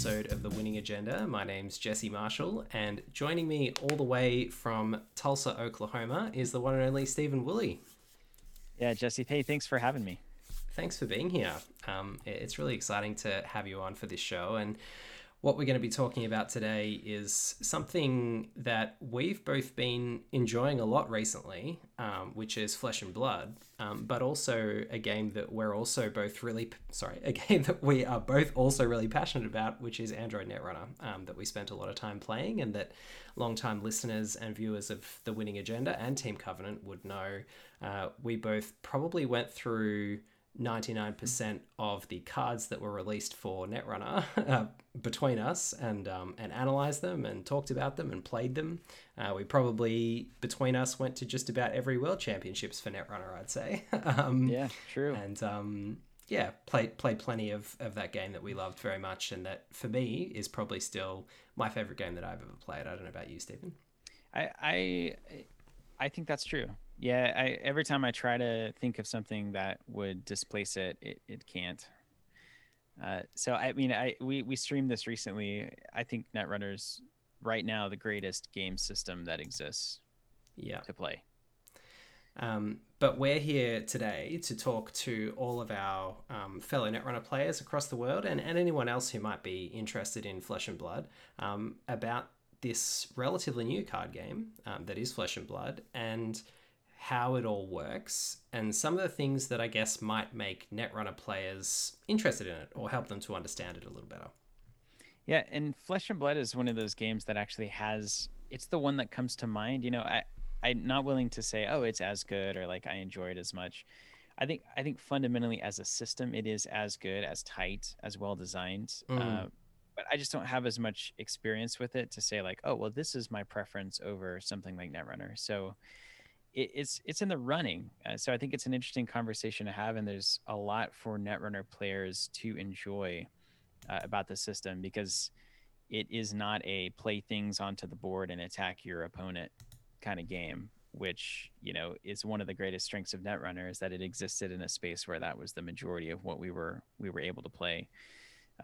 episode of The Winning Agenda. My name's Jesse Marshall, and joining me all the way from Tulsa, Oklahoma, is the one and only Steven Wooley. Yeah, Jesse, hey, thanks for having me. Thanks for being here. Um, it's really exciting to have you on for this show, and what we're going to be talking about today is something that we've both been enjoying a lot recently, um, which is Flesh and Blood, um, but also a game that we're also both really, sorry, a game that we are both also really passionate about, which is Android Netrunner, um, that we spent a lot of time playing and that long-time listeners and viewers of The Winning Agenda and Team Covenant would know. Uh, we both probably went through 99% of the cards that were released for Netrunner uh, between us and um, and analyzed them and talked about them and played them. Uh, we probably between us went to just about every World Championships for Netrunner, I'd say. um, yeah, true. And um, yeah, played played plenty of, of that game that we loved very much, and that for me is probably still my favorite game that I've ever played. I don't know about you, Steven. I I, I think that's true. Yeah, I, every time I try to think of something that would displace it, it, it can't. Uh, so I mean, I we we streamed this recently. I think Netrunner's right now the greatest game system that exists. Yeah. To play. Um, but we're here today to talk to all of our um, fellow Netrunner players across the world and, and anyone else who might be interested in Flesh and Blood um, about this relatively new card game um, that is Flesh and Blood and how it all works and some of the things that I guess might make Netrunner players interested in it or help them to understand it a little better. Yeah, and Flesh and Blood is one of those games that actually has it's the one that comes to mind. You know, I I'm not willing to say, oh, it's as good or like I enjoy it as much. I think I think fundamentally as a system, it is as good, as tight, as well designed. Mm. Uh, but I just don't have as much experience with it to say like, oh, well, this is my preference over something like Netrunner. So it, it's it's in the running. Uh, so I think it's an interesting conversation to have, and there's a lot for Netrunner players to enjoy uh, about the system because it is not a play things onto the board and attack your opponent kind of game which you know is one of the greatest strengths of netrunner is that it existed in a space where that was the majority of what we were we were able to play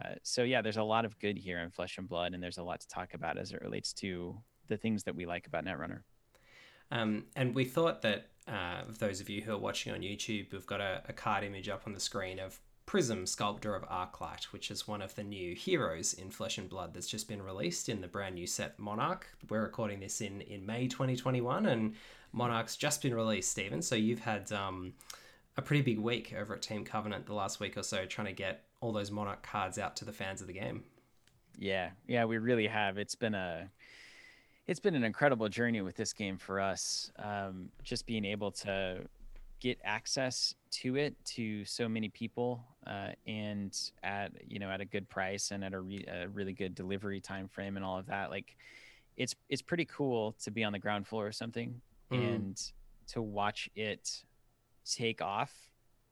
uh, so yeah there's a lot of good here in flesh and blood and there's a lot to talk about as it relates to the things that we like about netrunner um, and we thought that uh, those of you who are watching on YouTube, we've got a, a, card image up on the screen of Prism, Sculptor of Arclight, which is one of the new heroes in Flesh and Blood that's just been released in the brand new set Monarch. We're recording this in, in May 2021, and Monarch's just been released, Steven. So you've had um, a pretty big week over at Team Covenant the last week or so trying to get all those Monarch cards out to the fans of the game. Yeah, yeah, we really have. It's been a it's been an incredible journey with this game for us. Um, just being able to get access to it to so many people uh, and at you know at a good price and at a, re- a, really good delivery time frame and all of that like it's it's pretty cool to be on the ground floor or something mm. and to watch it take off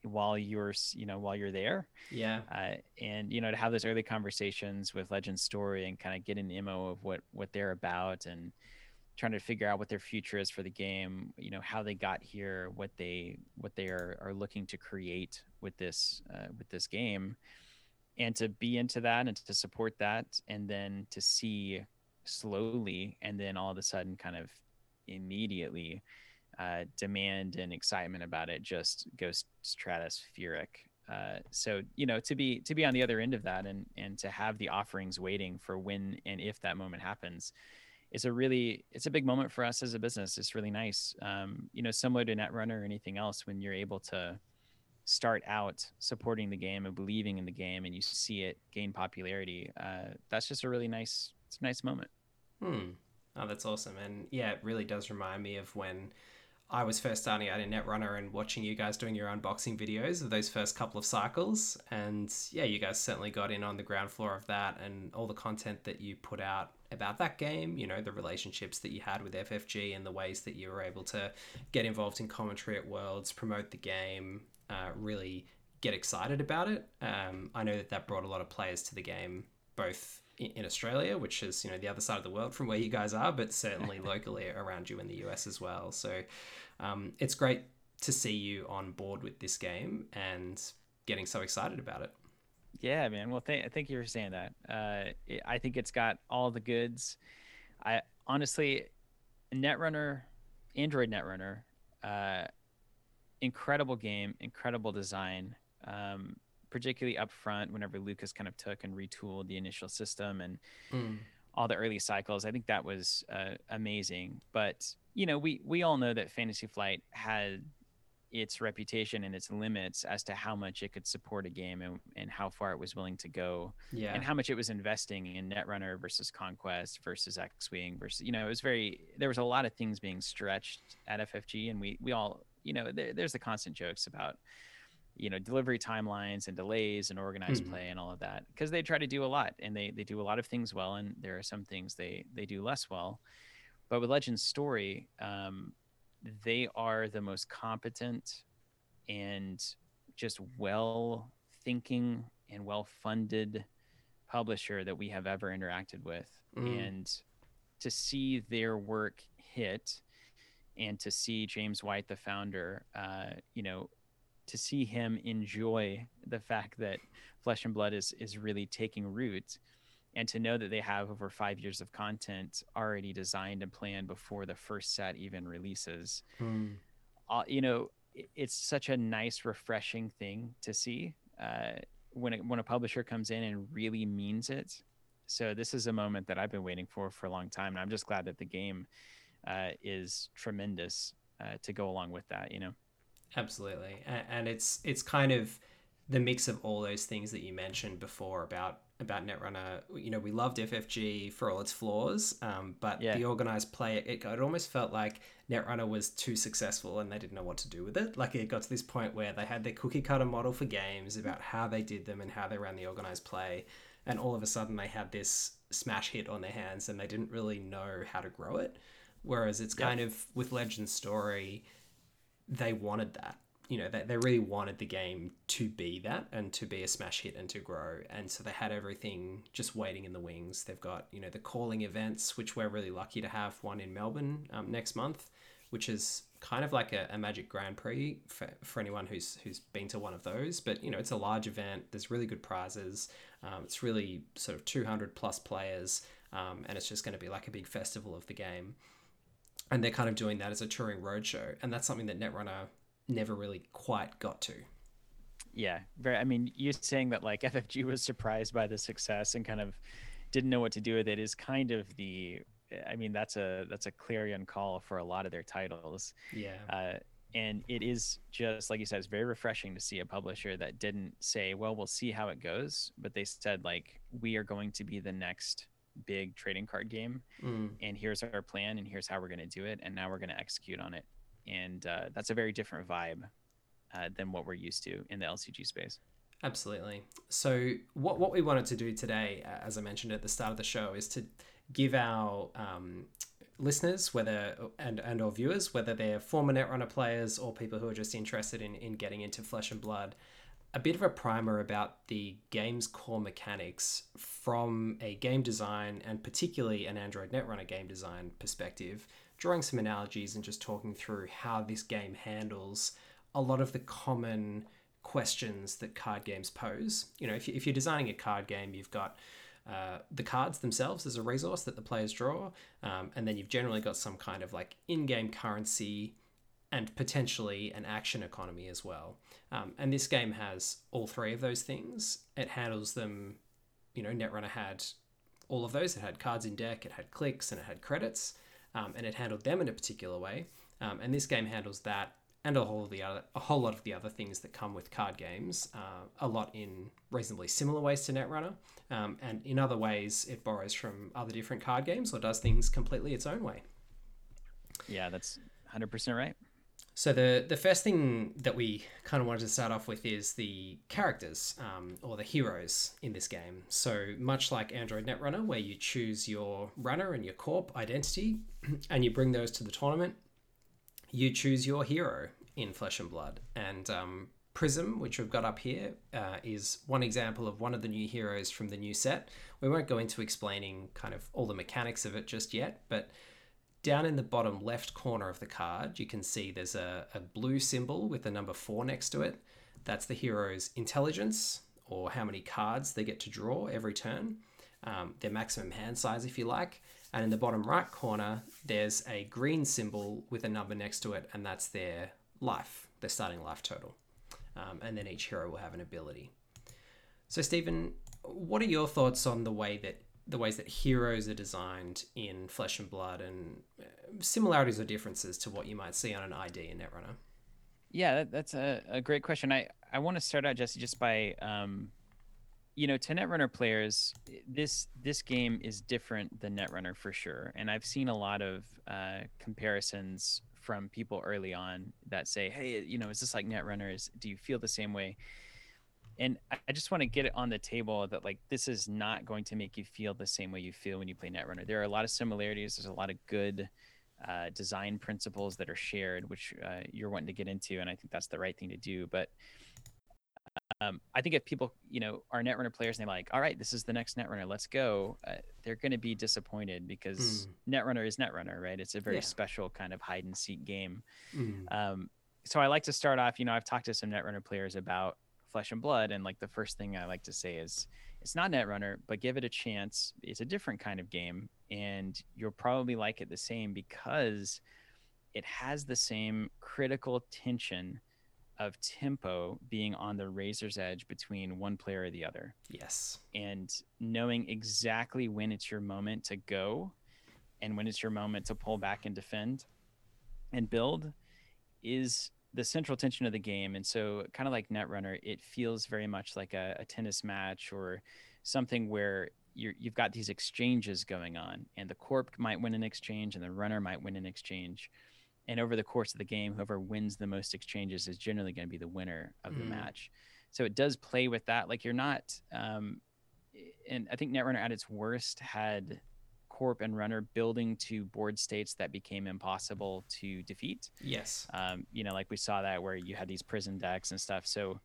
while you're you know while you're there. Yeah. Uh, and you know to have those early conversations with legend story and kind of get an imo of what what they're about and trying to figure out what their future is for the game you know how they got here what they what they are, are looking to create with this uh, with this game. And to be into that and to support that and then to see slowly and then all of a sudden kind of immediately uh, demand and excitement about it just goes stratospheric. Uh, so you know to be to be on the other end of that and and to have the offerings waiting for when and if that moment happens is a really it's a big moment for us as a business. It's really nice. Um, you know similar to netrunner or anything else when you're able to start out supporting the game and believing in the game and you see it gain popularity uh, that's just a really nice it's a nice moment. Hmm. Oh that's awesome. And yeah it really does remind me of when I was first starting out in Netrunner and watching you guys doing your unboxing videos of those first couple of cycles. And yeah, you guys certainly got in on the ground floor of that and all the content that you put out about that game, you know, the relationships that you had with FFG and the ways that you were able to get involved in commentary at Worlds, promote the game, uh, really get excited about it. Um, I know that that brought a lot of players to the game, both in Australia, which is you know the other side of the world from where you guys are, but certainly locally around you in the US as well. So um, it's great to see you on board with this game and getting so excited about it. Yeah, man. Well, th- thank you for saying that. Uh, it, I think it's got all the goods. I honestly, Netrunner, Android Netrunner, uh, incredible game, incredible design. Um, particularly up front, whenever Lucas kind of took and retooled the initial system and Mm. all the early cycles, I think that was uh, amazing. But you know, we we all know that Fantasy Flight had its reputation and its limits as to how much it could support a game and, and how far it was willing to go Yeah. and how much it was investing in Netrunner versus Conquest versus X-wing versus you know it was very there was a lot of things being stretched at FFG and we we all you know there, there's the constant jokes about you know delivery timelines and delays and organized Mhm. play and all of that because they try to do a lot and they they do a lot of things well and there are some things they they do less well but with Legends Story um, they are the most competent and just well thinking and well funded publisher that we have ever interacted with Mm. and to see their work hit and to see james white the founder uh, you know to see him enjoy the fact that flesh and blood is is really taking root and to know that they have over five years of content already designed and planned before the first set even releases Mm. uh, you know, i- it's such a nice, refreshing thing to see uh, when it, when a publisher comes in and really means it. So this is a moment that I've been waiting for for a long time, and I'm just glad that the game uh, is tremendous uh, to go along with that. You know, Absolutely, and, and it's it's kind of the mix of all those things that you mentioned before about about Netrunner. You know, we loved FFG for all its flaws, um, but Yeah. the organized play, it, it almost felt like Netrunner was too successful and they didn't know what to do with it. Like it got to this point where they had their cookie cutter model for games about how they did them and how they ran the organized play, and all of a sudden they had this smash hit on their hands and they didn't really know how to grow it. Whereas it's Yeah. kind of with Legend Story, they wanted that. You know, they, they really wanted the game to be that and to be a smash hit and to grow. And so they had everything just waiting in the wings. They've got, you know, the calling events, which we're really lucky to have one in Melbourne um, next month, which is kind of like a, a Magic Grand Prix for, for anyone who's who's been to one of those. But, you know, it's a large event. There's really good prizes. Um, it's really sort of 200 plus players. Um, and it's just going to be like a big festival of the game and they're kind of doing that as a touring roadshow, and that's something that Netrunner never really quite got to. yeah, very. I mean, you saying that like FFG was surprised by the success and kind of didn't know what to do with it is kind of the. I mean, that's a that's a clarion call for a lot of their titles. Yeah, uh, and it is just like you said it's very refreshing to see a publisher that didn't say well we'll see how it goes but they said like we are going to be the next big trading card game. Mm, and here's our plan and here's how we're going to do it and now we're going to execute on it. And uh, that's a very different vibe uh, than what we're used to in the lcg space. Absolutely. So what what we wanted to do today, as I mentioned at the start of the show, is to give our um, listeners, whether and and or viewers, whether they're former Netrunner players or people who are just interested in in getting into Flesh and Blood, a bit of a primer about the game's core mechanics from a game design and particularly an Android Netrunner game design perspective, drawing some analogies and just talking through how this game handles a lot of the common questions that card games pose. You know, if, you, if you're designing a card game, you've got uh, the cards themselves as a resource that the players draw, um, and then you've generally got some kind of like in game currency and potentially an action economy as well. Um, and this game has all three of those things. It handles them, you know, Netrunner had all of those. It had cards in deck, it had clicks, and it had credits, um, and it handled them in a particular way. Um, and this game handles that and a whole of the other, a whole lot of the other things that come with card games, uh, a lot in reasonably similar ways to Netrunner, um, and in other ways it borrows from other different card games or does things completely its own way. yeah that's 100% right So the the first thing that we kind of wanted to start off with is the characters um, or the heroes in this game. So much like Android Netrunner, where you choose your runner and your corp identity, and you bring those to the tournament, you choose your hero in Flesh and Blood. And um, Prism, which we've got up here, uh, is one example of one of the new heroes from the new set. We won't go into explaining kind of all the mechanics of it just yet, but down in the bottom left corner of the card, you can see there's a, a blue symbol with the number four next to it. That's the hero's intelligence or how many cards they get to draw every turn, um, their maximum hand size, if you like. And in the bottom right corner, there's a green symbol with a number next to it, and that's their life, their starting life total. Um, and then each hero will have an ability. So, Steven, what are your thoughts on the way that the ways that heroes are designed in Flesh and Blood, and uh, similarities or differences to what you might see on an ID in Netrunner? Yeah, that, that's a, a great question. I, I want to start out, Jesse, just by, um, you know, to Netrunner players, this this game is different than Netrunner for sure. And I've seen a lot of uh, comparisons from people early on that say, hey, you know, is this like Netrunner? Is, do you feel the same way? And I just want to get it on the table that like this is not going to make you feel the same way you feel when you play Netrunner. There are a lot of similarities. There's a lot of good uh, design principles that are shared, which uh, you're wanting to get into, and I think that's the right thing to do. But um, I think if people, you know, are Netrunner players and they're like, "All right, this is the next Netrunner, let's go," uh, they're going to be disappointed because mm. Netrunner is Netrunner, right? It's a very yeah. special kind of hide and seek game. Mm. Um, so I like to start off. You know, I've talked to some Netrunner players about flesh and blood and like the first thing i like to say is it's not netrunner but give it a chance. It's a different kind of game and you'll probably like it the same because it has the same critical tension of tempo being on the razor's edge between one player or the other. Yes. And knowing exactly when it's your moment to go and when it's your moment to pull back and defend and build is the central tension of the game. And so, kind of like Netrunner, it feels very much like a, a tennis match or something where you have got these exchanges going on, and the corp might win an exchange, and the runner might win an exchange. And over the course of the game, whoever wins the most exchanges is generally going to be the winner of the mm. match. So it does play with that. Like you're not, um, and I think Netrunner at its worst had corp and runner building to board states that became impossible to defeat. Yes. Um, you know, like we saw that where you had these prison decks and stuff. So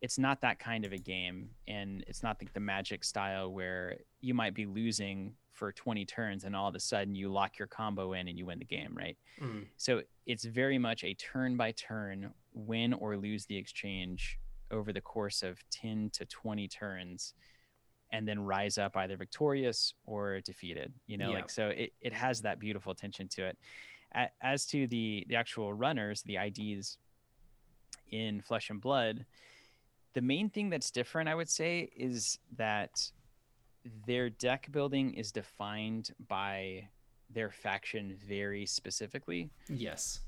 it's not that kind of a game, and it's not like the magic style where you might be losing for 20 turns and all of a sudden you lock your combo in and you win the game, right? Mm. So it's very much a turn by turn win or lose the exchange over the course of 10 to 20 turns and then rise up either victorious or defeated you know yeah. like so it, it has that beautiful tension to it. As to the the actual runners the ids in flesh and blood the main thing that's different i would say is that their deck building is defined by their faction very specifically. Yes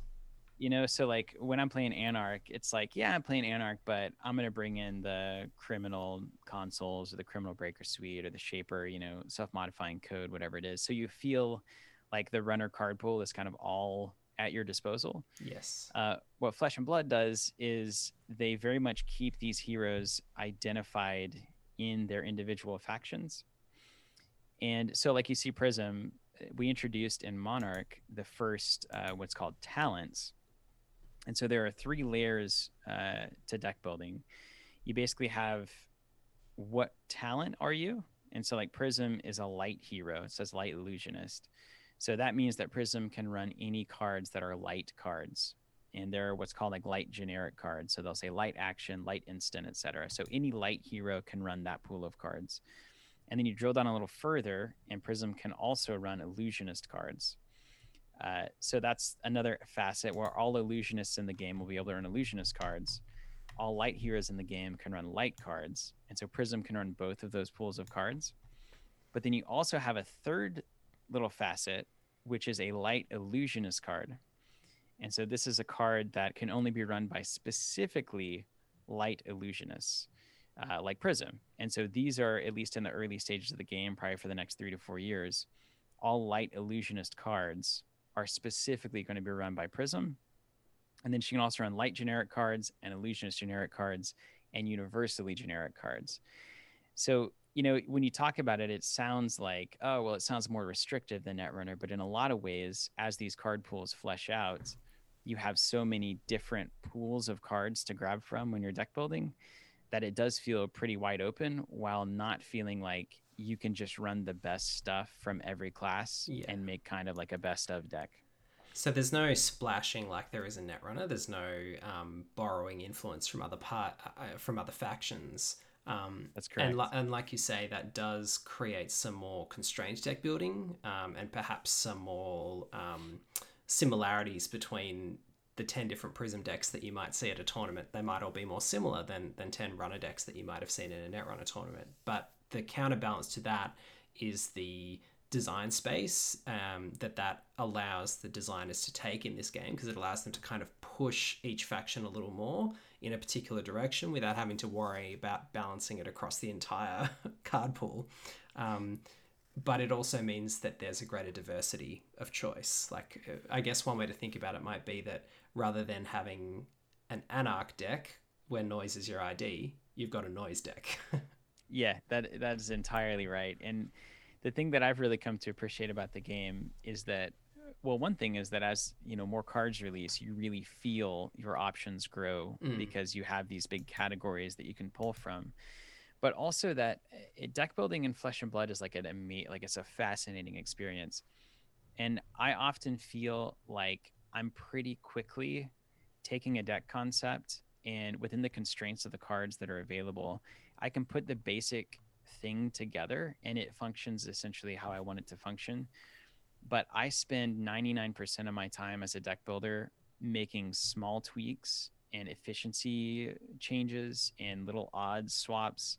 you know so like when i'm playing anarch it's like yeah i'm playing anarch but i'm going to bring in the criminal consoles or the criminal breaker suite or the shaper you know self-modifying code whatever it is. So you feel like the runner card pool is kind of all at your disposal. Yes. Uh, what flesh and blood does is they very much keep these heroes identified in their individual factions. And so like you see prism we introduced in monarch the first uh, what's called talents and so there are three layers uh, to deck building. You basically have what talent are you? And so, like Prism is a light hero. It says light illusionist. So that means that Prism can run any cards that are light cards. And they're what's called like light generic cards. So they'll say light action, light instant, etc. So any light hero can run that pool of cards. And then you drill down a little further, and Prism can also run illusionist cards. Uh, so that's another facet where all illusionists in the game will be able to run illusionist cards. All light heroes in the game can run light cards. And so Prism can run both of those pools of cards. But then you also have a third little facet, which is a light illusionist card. And so this is a card that can only be run by specifically light illusionists. Uh, like Prism. And so these are, at least in the early stages of the game, probably for the next three to four years, all light illusionist cards are specifically going to be run by Prism. And then she can also run light generic cards and illusionist generic cards and universally generic cards. So, you know, when you talk about it, it sounds like, oh, well, it sounds more restrictive than Netrunner. But in a lot of ways, as these card pools flesh out, you have so many different pools of cards to grab from when you're deck building that it does feel pretty wide open while not feeling like you can just run the best stuff from every class yeah. and make kind of like a best of deck. So there's no splashing like there is in Netrunner. There's no um, borrowing influence from other part uh, uh from other factions. Um, That's correct. And, li- and like you say, that does create some more constrained deck building um, and perhaps some more um, similarities between the 10 different prism decks that you might see at a tournament. They might all be more similar than, than 10 runner decks that you might have seen in a Netrunner tournament. But the counterbalance to that is the design space um, that that allows the designers to take in this game because it allows them to kind of push each faction a little more in a particular direction without having to worry about balancing it across the entire card pool. Um, but it also means that there's a greater diversity of choice. Like, uh, I guess one way to think about it might be that rather than having an Anarch deck where noise is your ID, you've got a noise deck. yeah, that that is entirely right. And the thing that I've really come to appreciate about the game is that well, one thing is that as you know more cards release, you really feel your options grow Mm. because you have these big categories that you can pull from. But also that uh, deck building in Flesh and Blood is like an ama- like it's a fascinating experience, and I often feel like I'm pretty quickly taking a deck concept and within the constraints of the cards that are available, I can put the basic thing together and it functions essentially how I want it to function but I spend 99% of my time as a deck builder making small tweaks and efficiency changes and little odds swaps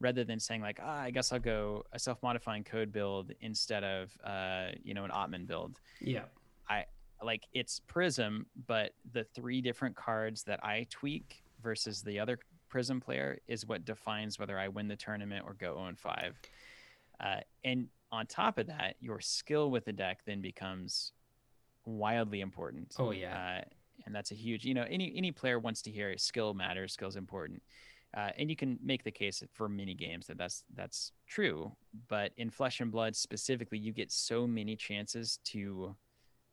rather than saying like ah, I guess I'll go a self-modifying code build instead of uh, you know an Atman build yeah. I like it's Prism but the three different cards that I tweak versus the other Prism player is what defines whether I win the tournament or go 0 5 uh, and on top of that, your skill with the deck then becomes wildly important. Oh, yeah. Uh, and that's a huge, you know, any any player wants to hear skill matters, skill's important. Uh, and you can make the case for many games that that's that's true. But in Flesh and Blood specifically, you get so many chances to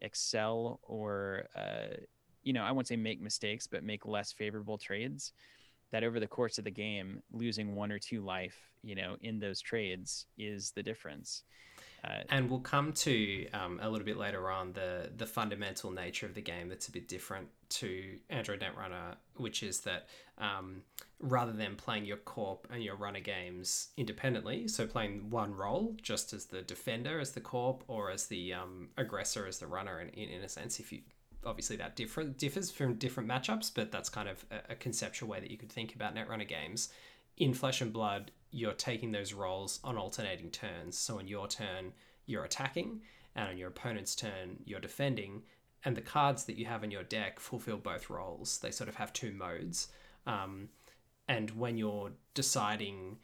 excel or, uh, you know, I won't say make mistakes, but make less favorable trades. That over the course of the game, losing one or two life, you know, in those trades is the difference. Uh, And we'll come to um, a little bit later on the the fundamental nature of the game that's a bit different to Android Netrunner, which is that um, rather than playing your corp and your runner games independently, so playing one role just as the defender as the corp or as the um, aggressor as the runner, in, in, in a sense, if you obviously that different differs from different matchups, but that's kind of a, a conceptual way that you could think about Netrunner games. In Flesh and Blood, you're taking those roles on alternating turns. So on your turn, you're attacking, and on your opponent's turn, you're defending. And the cards that you have in your deck fulfill both roles. They sort of have two modes. Um, and when you're deciding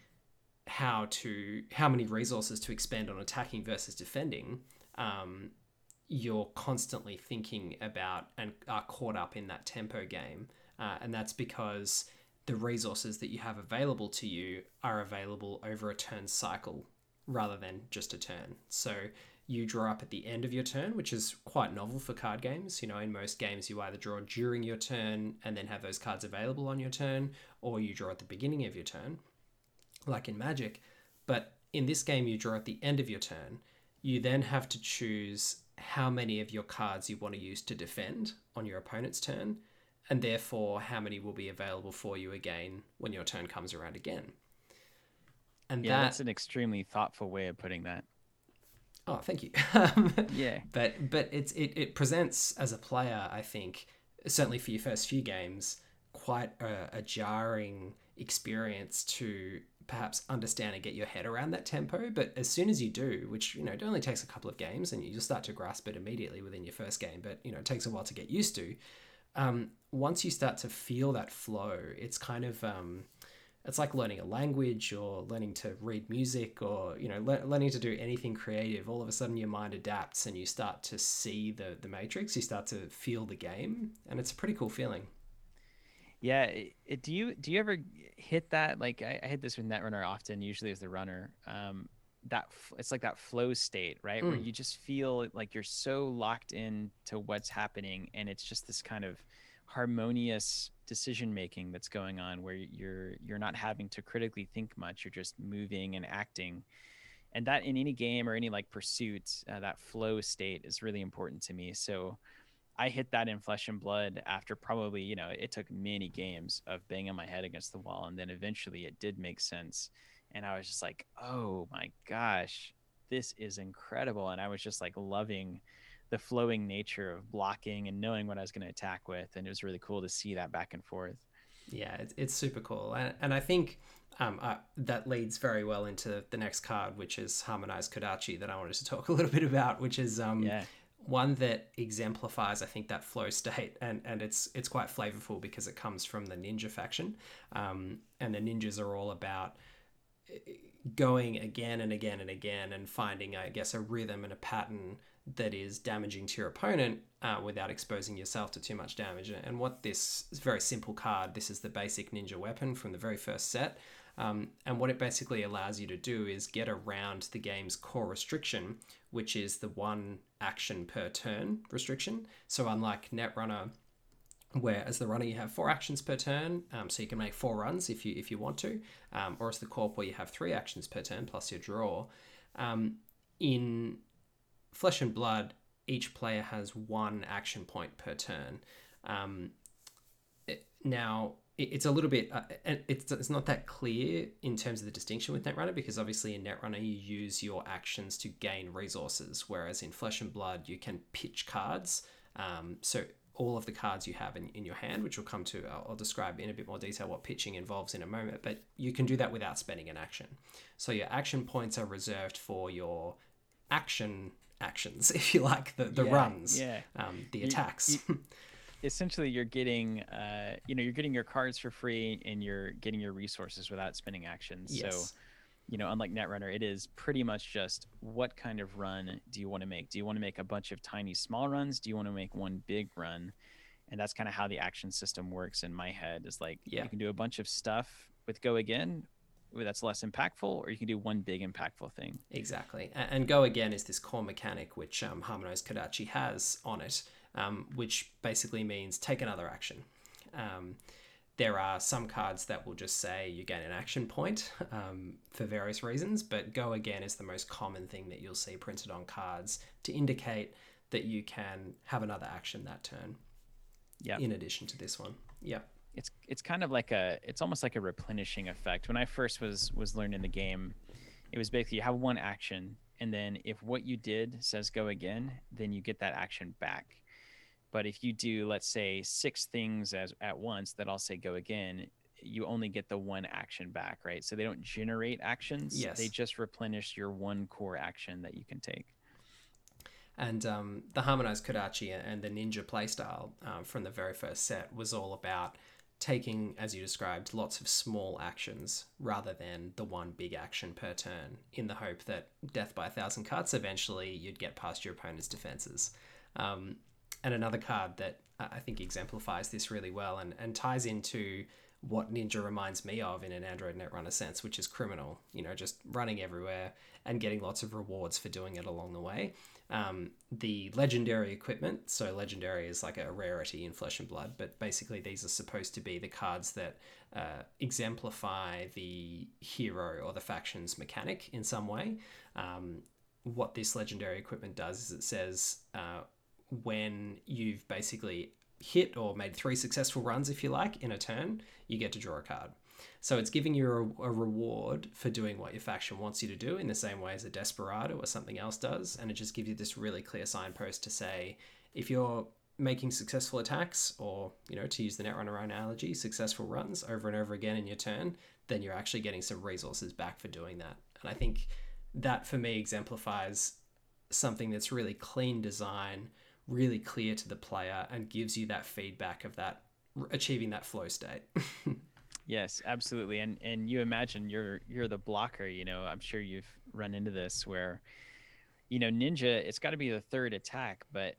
how to how many resources to expend on attacking versus defending, um, you're constantly thinking about and are caught up in that tempo game. Uh, and that's because the resources that you have available to you are available over a turn cycle rather than just a turn. So you draw up at the end of your turn, which is quite novel for card games. You know, in most games, you either draw during your turn and then have those cards available on your turn, or you draw at the beginning of your turn, like in Magic. But in this game, you draw at the end of your turn. You then have to choose how many of your cards you want to use to defend on your opponent's turn, and therefore how many will be available for you again when your turn comes around again. And yeah, that, that's an extremely thoughtful way of putting that. oh, thank you. Yeah. but but it's it, it presents as a player, I think, certainly for your first few games, quite a, a jarring experience to perhaps understand and get your head around that tempo. But as soon as you do, which you know it only takes a couple of games, and you'll start to grasp it immediately within your first game, but you know it takes a while to get used to. Um, once you start to feel that flow, it's kind of um, it's like learning a language or learning to read music or you know le- learning to do anything creative all of a sudden your mind adapts and you start to see the the matrix you start to feel the game and it's a pretty cool feeling Yeah. It, it- do you do you ever hit that? Like I, I hit this with Netrunner often, usually as the runner. Um, that f- it's like that flow state, right, where Mm. you just feel like you're so locked in to what's happening, and it's just this kind of harmonious decision making that's going on, where you're you're not having to critically think much. You're just moving and acting, and that in any game or any like pursuit, uh, that flow state is really important to me. So. I hit that in flesh and blood after probably, you know, it took many games of banging my head against the wall. And then eventually it did make sense. And I was just like, oh my gosh, this is incredible. And I was just like loving the flowing nature of blocking and knowing what I was going to attack with. And it was really cool to see that back and forth. Yeah, it's, it's super cool. And, and I think um, uh, that leads very well into the next card, which is Harmonized Kodachi, that I wanted to talk a little bit about, which is um, yeah. One that exemplifies, I think, that flow state. And, and it's, it's quite flavorful because it comes from the ninja faction. Um, and the ninjas are all about going again and again and again and finding, I guess, a rhythm and a pattern that is damaging to your opponent uh, without exposing yourself to too much damage. And what this is very simple card, this is the basic ninja weapon from the very first set. Um, and what it basically allows you to do is get around the game's core restriction, which is the one action per turn restriction. So unlike Netrunner, where as the runner you have four actions per turn, um, so you can make four runs if you if you want to, um, or as the corp where you have three actions per turn plus your draw. Um, in Flesh and Blood, each player has one action point per turn. Um, it, now it's a little bit uh, it's, it's not that clear in terms of the distinction with netrunner because obviously in netrunner you use your actions to gain resources whereas in flesh and blood you can pitch cards um, so all of the cards you have in, in your hand, which we'll come to, I'll, I'll describe in a bit more detail what pitching involves in a moment, but you can do that without spending an action. So your action points are reserved for your action actions, if you like, the, the yeah, runs, yeah. Um, the attacks. You, essentially, you're getting, uh, you know, you're getting your cards for free and you're getting your resources without spending actions. Yes. So you know, unlike Netrunner, it is pretty much just what kind of run do you want to make? Do you want to make a bunch of tiny small runs? Do you want to make one big run? And that's kind of how the action system works in my head. Is like yeah. you can do a bunch of stuff with Go Again that's less impactful, or you can do one big impactful thing. Exactly. And Go Again is this core mechanic which um, Harmonized Kodachi has on it, um, which basically means take another action. Um, there are some cards that will just say you gain an action point um, for various reasons, but go again is the most common thing that you'll see printed on cards to indicate that you can have another action that turn. Yeah. In addition to this one. Yeah. It's it's kind of like a it's almost like a replenishing effect. When I first was was learning the game, it was basically you have one action and then if what you did says go again, then you get that action back but if you do, let's say, six things as at once that I'll say go again, you only get the one action back, right? So they don't generate actions. Yes. They just replenish your one core action that you can take. And um, the harmonized Kodachi and the ninja playstyle um, from the very first set was all about taking, as you described, lots of small actions rather than the one big action per turn, in the hope that death by a thousand cuts eventually you'd get past your opponent's defenses. Um, and another card that I think exemplifies this really well and, and ties into what Ninja reminds me of in an Android Netrunner sense, which is criminal, you know, just running everywhere and getting lots of rewards for doing it along the way. Um, the legendary equipment, so legendary is like a rarity in Flesh and Blood, but basically these are supposed to be the cards that uh, exemplify the hero or the faction's mechanic in some way. Um, what this legendary equipment does is it says, uh, when you've basically hit or made three successful runs, if you like, in a turn, you get to draw a card. So it's giving you a, a, reward for doing what your faction wants you to do in the same way as a desperado or something else does. And it just gives you this really clear signpost to say if you're making successful attacks or, you know, to use the Netrunner analogy, successful runs over and over again in your turn, then you're actually getting some resources back for doing that. And I think that for me exemplifies something that's really clean design really clear to the player and gives you that feedback of that achieving that flow state. yes, absolutely. And and you imagine you're you're the blocker, you know, I'm sure you've run into this where you know, ninja, it's got to be the third attack, but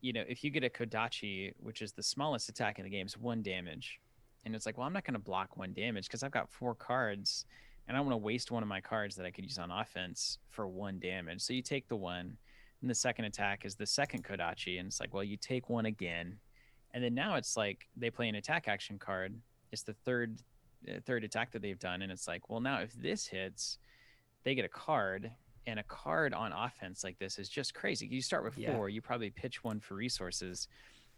you know, if you get a Kodachi, which is the smallest attack in the game, it's one damage. And it's like, well, I'm not going to block one damage because I've got four cards and I want to waste one of my cards that I could use on offense for one damage. So you take the one and the second attack is the second Kodachi. And it's like, well, you take one again. And then now it's like they play an attack action card. It's the third uh, third attack that they've done. And it's like, well, now if this hits, they get a card. And a card on offense like this is just crazy. You start with Yeah. four, you probably pitch one for resources.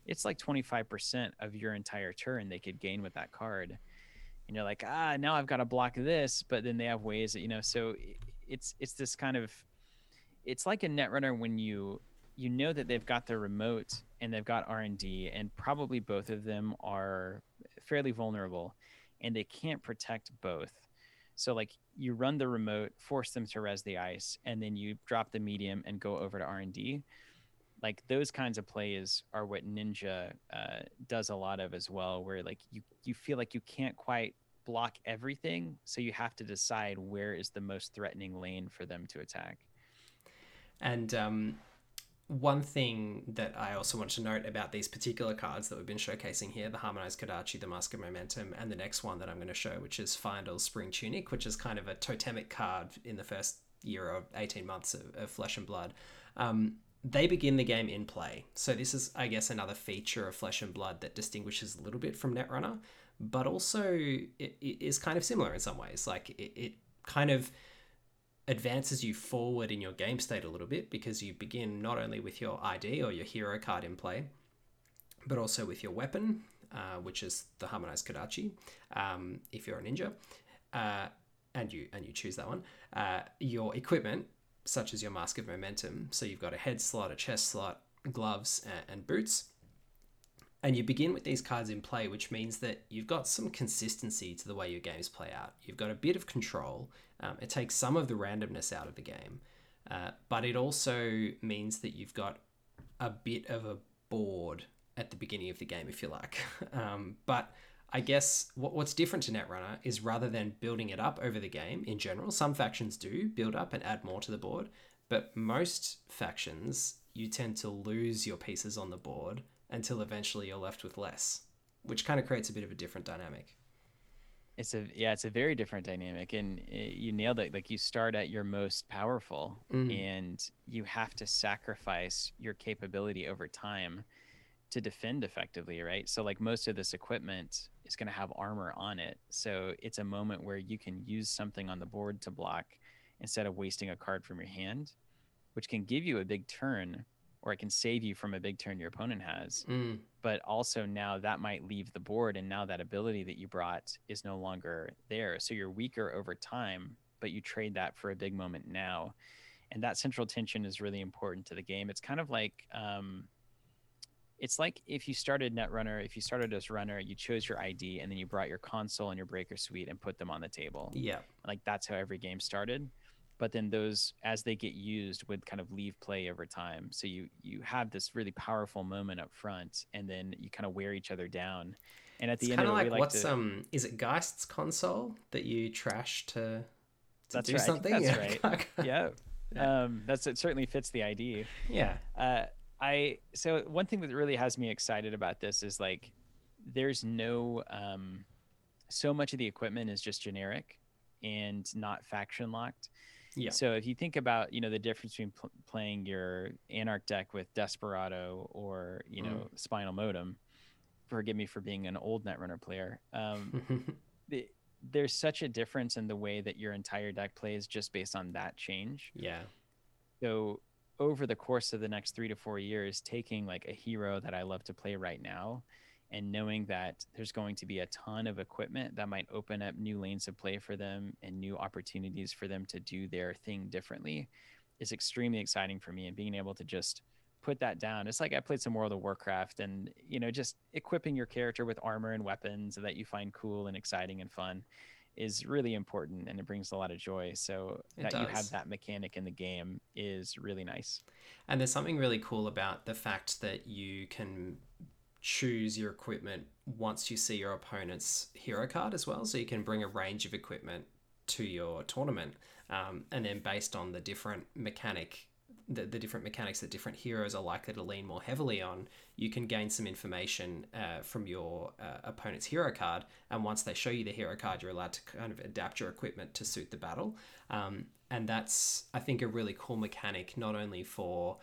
It's like 25% of your entire turn they could gain with that card. And you're like, ah, now I've got to block this, but then they have ways that, you know, so it's it's this kind of it's like a netrunner when you you know that they've got their remote and they've got R&D and probably both of them are fairly vulnerable and they can't protect both. So like you run the remote, force them to rez the ice, and then you drop the medium and go over to R and D. Like those kinds of plays are what Ninja uh, does a lot of as well, where like you you feel like you can't quite block everything, so you have to decide where is the most threatening lane for them to attack. And um, one thing that I also want to note about these particular cards that we've been showcasing here the Harmonized Kodachi, the Mask of Momentum, and the next one that I'm going to show, which is Fyendal's Spring Tunic, which is kind of a totemic card in the first year or 18 months of, of Flesh and Blood. Um, they begin the game in play. So, this is, I guess, another feature of Flesh and Blood that distinguishes a little bit from Netrunner, but also it, it is kind of similar in some ways. Like, it, it kind of advances you forward in your game state a little bit because you begin not only with your ID or your hero card in play, but also with your weapon, uh, which is the harmonized Kodachi. Um, if you're a ninja, uh, and you and you choose that one, uh, your equipment, such as your mask of momentum. So you've got a head slot, a chest slot, gloves, and, and boots. And you begin with these cards in play, which means that you've got some consistency to the way your games play out. You've got a bit of control. Um, it takes some of the randomness out of the game, uh, but it also means that you've got a bit of a board at the beginning of the game, if you like. Um, but I guess what, what's different to Netrunner is rather than building it up over the game in general, some factions do build up and add more to the board, but most factions, you tend to lose your pieces on the board until eventually you're left with less, which kind of creates a bit of a different dynamic. It's a yeah, it's a very different dynamic, and uh, you nailed it. Like you start at your most powerful, Mm. and you have to sacrifice your capability over time to defend effectively, right? So like most of this equipment is going to have armor on it, so it's a moment where you can use something on the board to block instead of wasting a card from your hand, which can give you a big turn, or it can save you from a big turn your opponent has. Mm. but also now that might leave the board and now that ability that you brought is no longer there. So you're weaker over time but you trade that for a big moment now. And that central tension is really important to the game. It's kind of like um, it's like if you started netrunner if you started as runner you chose your id and then you brought your console and your breaker suite and put them on the table. Yeah. like that's how every game started but then those as they get used would kind of leave play over time so you you have this really powerful moment up front and then you kind of wear each other down and at the It's end of it like, we like what's to um is it Geist's console that you trash to to That's do right, something? that's yeah. yeah Yeah. um that's it certainly fits the id yeah. uh i so one thing that really has me excited about this is like there's no um so much of the equipment is just generic and not faction locked Yeah. So if you think about, you know, the difference between pl- playing your Anarch deck with Desperado or, you know, Spinal Modem, forgive me for being an old Netrunner player. Um, the, there's such a difference in the way that your entire deck plays just based on that change. yeah. So over the course of the next three to four years, taking like a hero that I love to play right now and knowing that there's going to be a ton of equipment that might open up new lanes of play for them and new opportunities for them to do their thing differently is extremely exciting for me and being able to just put that down. It's like I played some World of Warcraft and you know just equipping your character with armor and weapons that you find cool and exciting and fun is really important and it brings a lot of joy. So It that you have that mechanic in the game is really nice. And there's something really cool about the fact that you can choose your equipment once you see your opponent's hero card as well. So you can bring a range of equipment to your tournament. Um, and then based on the different mechanic, the, the different mechanics that different heroes are likely to lean more heavily on, you can gain some information uh, from your uh, opponent's hero card. And once they show you the hero card, you're allowed to kind of adapt your equipment to suit the battle. Um, and that's, I think, a really cool mechanic, not only for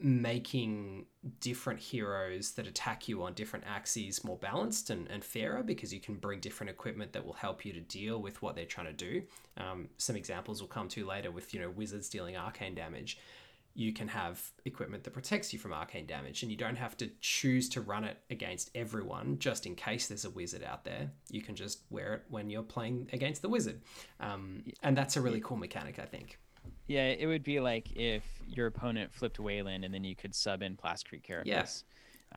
making different heroes that attack you on different axes more balanced and, and fairer because you can bring different equipment that will help you to deal with what they're trying to do. Um, some examples will come to later with you know wizards dealing arcane damage. You can have equipment that protects you from arcane damage, and you don't have to choose to run it against everyone just in case there's a wizard out there. You can just wear it when you're playing against the wizard, um, and that's a really cool mechanic, I think. Yeah, it would be like if your opponent flipped Wayland and then you could sub in Plascrete Carapace. Yes.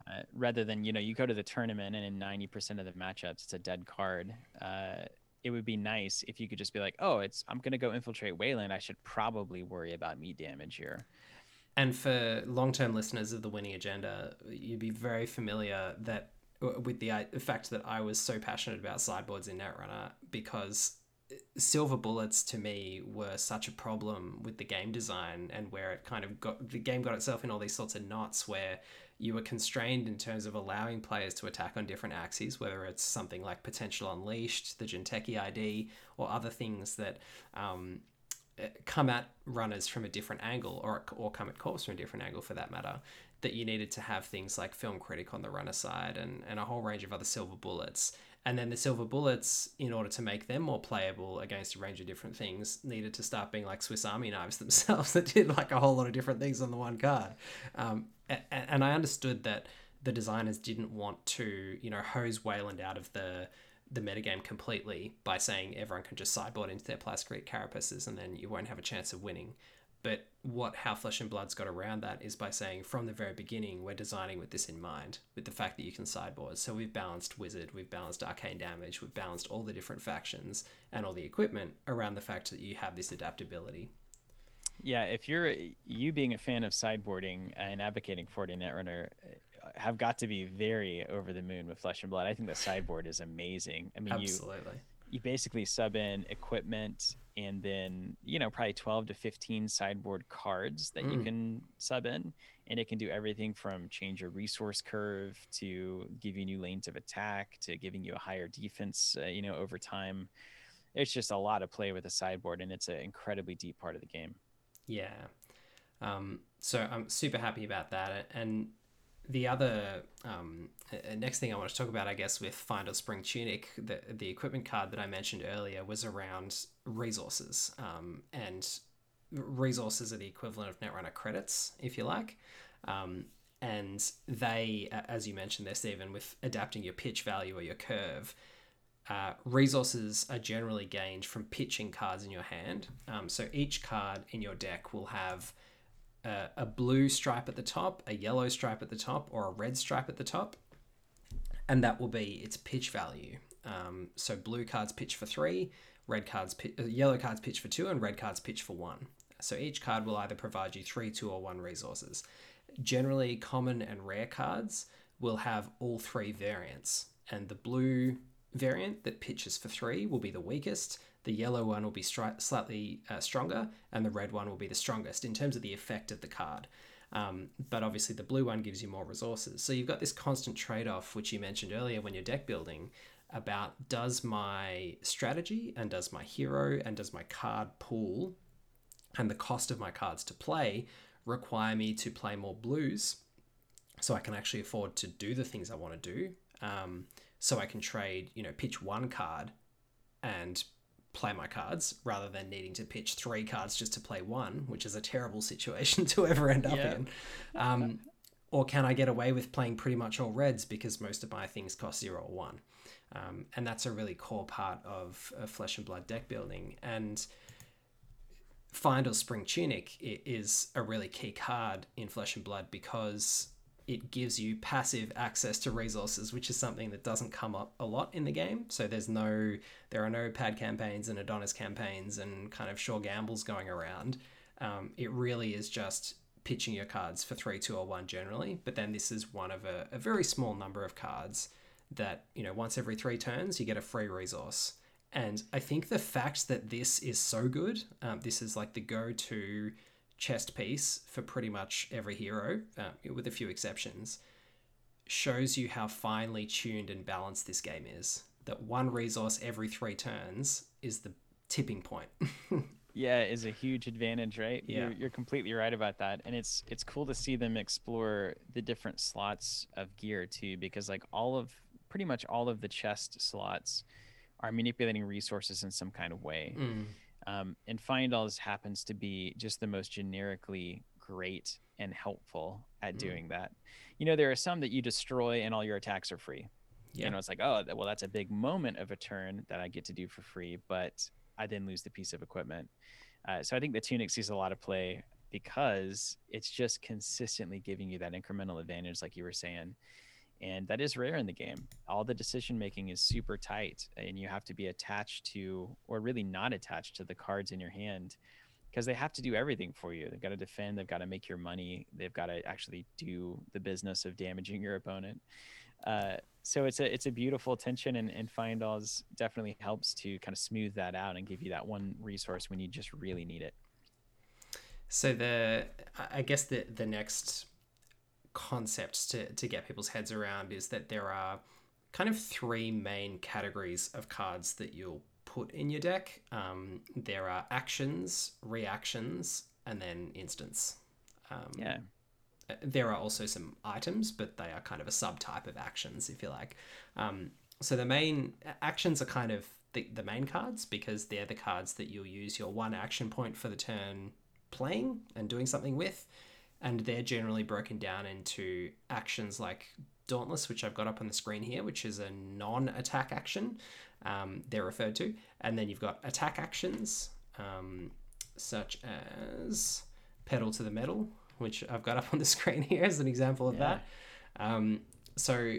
Uh, rather than, you know, you go to the tournament and in 90% of the matchups it's a dead card. Uh, it would be nice if you could just be like, oh, it's I'm going to go infiltrate Wayland. I should probably worry about meat damage here. And for long-term listeners of the Winning Agenda, you'd be very familiar that with the, the fact that I was so passionate about sideboards in Netrunner because silver bullets to me were such a problem with the game design and where it kind of got the game got itself in all these sorts of knots where you were constrained in terms of allowing players to attack on different axes, whether it's something like Potential Unleashed, the Jinteki ID, or other things that um, eh, come at runners from a different angle, or or come at corpse from a different angle for that matter. That you needed to have things like Film Critic on the runner side and, and a whole range of other silver bullets and then the silver bullets, in order to make them more playable against a range of different things, needed to start being like Swiss Army knives themselves that did like a whole lot of different things on the one card. Um, and, and I understood that the designers didn't want to, you know, hose Wayland out of the the metagame completely by saying everyone can just sideboard into their Plascrete carapaces and then you won't have a chance of winning. But what How Flesh and Blood's got around that is by saying from the very beginning, we're designing with this in mind, with the fact that you can sideboard. So we've balanced Wizard, we've balanced Arcane Damage, we've balanced all the different factions and all the equipment around the fact that you have this adaptability. Yeah, if you're you being a fan of sideboarding and advocating for it in Netrunner, have got to be very over the moon with Flesh and Blood. I think the sideboard is amazing. I mean, Absolutely. you you basically sub in equipment and then you know probably 12 to 15 sideboard cards that mm. you can sub in and it can do everything from change your resource curve to give you new lanes of attack to giving you a higher defense uh, you know over time. It's just a lot of play with the sideboard and it's an incredibly deep part of the game. Yeah. Um, so i'm super happy about that and the other um, next thing I want to talk about, I guess, with Fyendal's Spring Tunic, the the equipment card that I mentioned earlier was around resources, um, and resources are the equivalent of Netrunner credits, if you like. Um, and they, as you mentioned there, Stephen, with adapting your pitch value or your curve, uh, resources are generally gained from pitching cards in your hand. Um, so each card in your deck will have a, blue stripe at the top, a yellow stripe at the top, or a red stripe at the top, and that will be its pitch value. Um, so blue cards pitch for three, red cards, uh, yellow cards pitch for two, and red cards pitch for one. So each card will either provide you three, two, or one resources. Generally, common and rare cards will have all three variants, and the blue variant that pitches for three will be the weakest, the yellow one will be stri- slightly uh, stronger, and the red one will be the strongest in terms of the effect of the card. Um, but obviously, the blue one gives you more resources. So you've got this constant trade off, which you mentioned earlier when you're deck building, about does my strategy and does my hero and does my card pool and the cost of my cards to play require me to play more blues so I can actually afford to do the things I want to do. Um, so I can trade, you know, pitch one card and play my cards rather than needing to pitch three cards just to play one, which is a terrible situation to ever end up yeah. in. Um, or can I get away with playing pretty much all reds because most of my things cost zero or one? Um, and that's a really core part of, of Flesh and Blood deck building. And Fyendal's Spring Tunic is a really key card in Flesh and Blood because it gives you passive access to resources, which is something that doesn't come up a lot in the game. So there's no, there are no pad campaigns and Adonis campaigns and kind of sure gambles going around. Um, it really is just pitching your cards for three, two, or one generally. But then this is one of a, a very small number of cards that you know once every three turns you get a free resource. And I think the fact that this is so good, um, this is like the go-to chest piece for pretty much every hero, uh, with a few exceptions, shows you how finely tuned and balanced this game is. That one resource every three turns is the tipping point. yeah is a huge advantage right Yeah. you're, you're completely right about that and it's it's cool to see them explore the different slots of gear too because like all of pretty much all of the chest slots are manipulating resources in some kind of way Mm. Um, and Fyendal's happens to be just the most generically great and helpful at Mm. doing that you know there are some that you destroy and all your attacks are free Yeah. you know it's like oh well that's a big moment of a turn that i get to do for free but i then lose the piece of equipment uh, so i think the tunic sees a lot of play because it's just consistently giving you that incremental advantage like you were saying and that is rare in the game. All the decision making is super tight and you have to be attached to or really not attached to the cards in your hand because they have to do everything for you. They've got to defend they've got to make your money they've got to actually do the business of damaging your opponent. Uh, so it's a it's a beautiful tension and, and Fyendal's definitely helps to kind of smooth that out and give you that one resource when you just really need it. So the I guess the the next concept to to get people's heads around is that there are kind of three main categories of cards that you'll put in your deck. Um, there are actions, reactions, and then instants. Um, yeah uh, there are also some items, but they are kind of a subtype of actions, if you like. Um, so the main actions are kind of the, the main cards because they're the cards that you'll use your one action point for the turn playing and doing something with. And they're generally broken down into actions like Dauntless, which I've got up on the screen here, which is a non attack action, um, they're referred to. And then you've got attack actions, um, such as Pedal to the Metal, which I've got up on the screen here as an example of Yeah. that. Um, so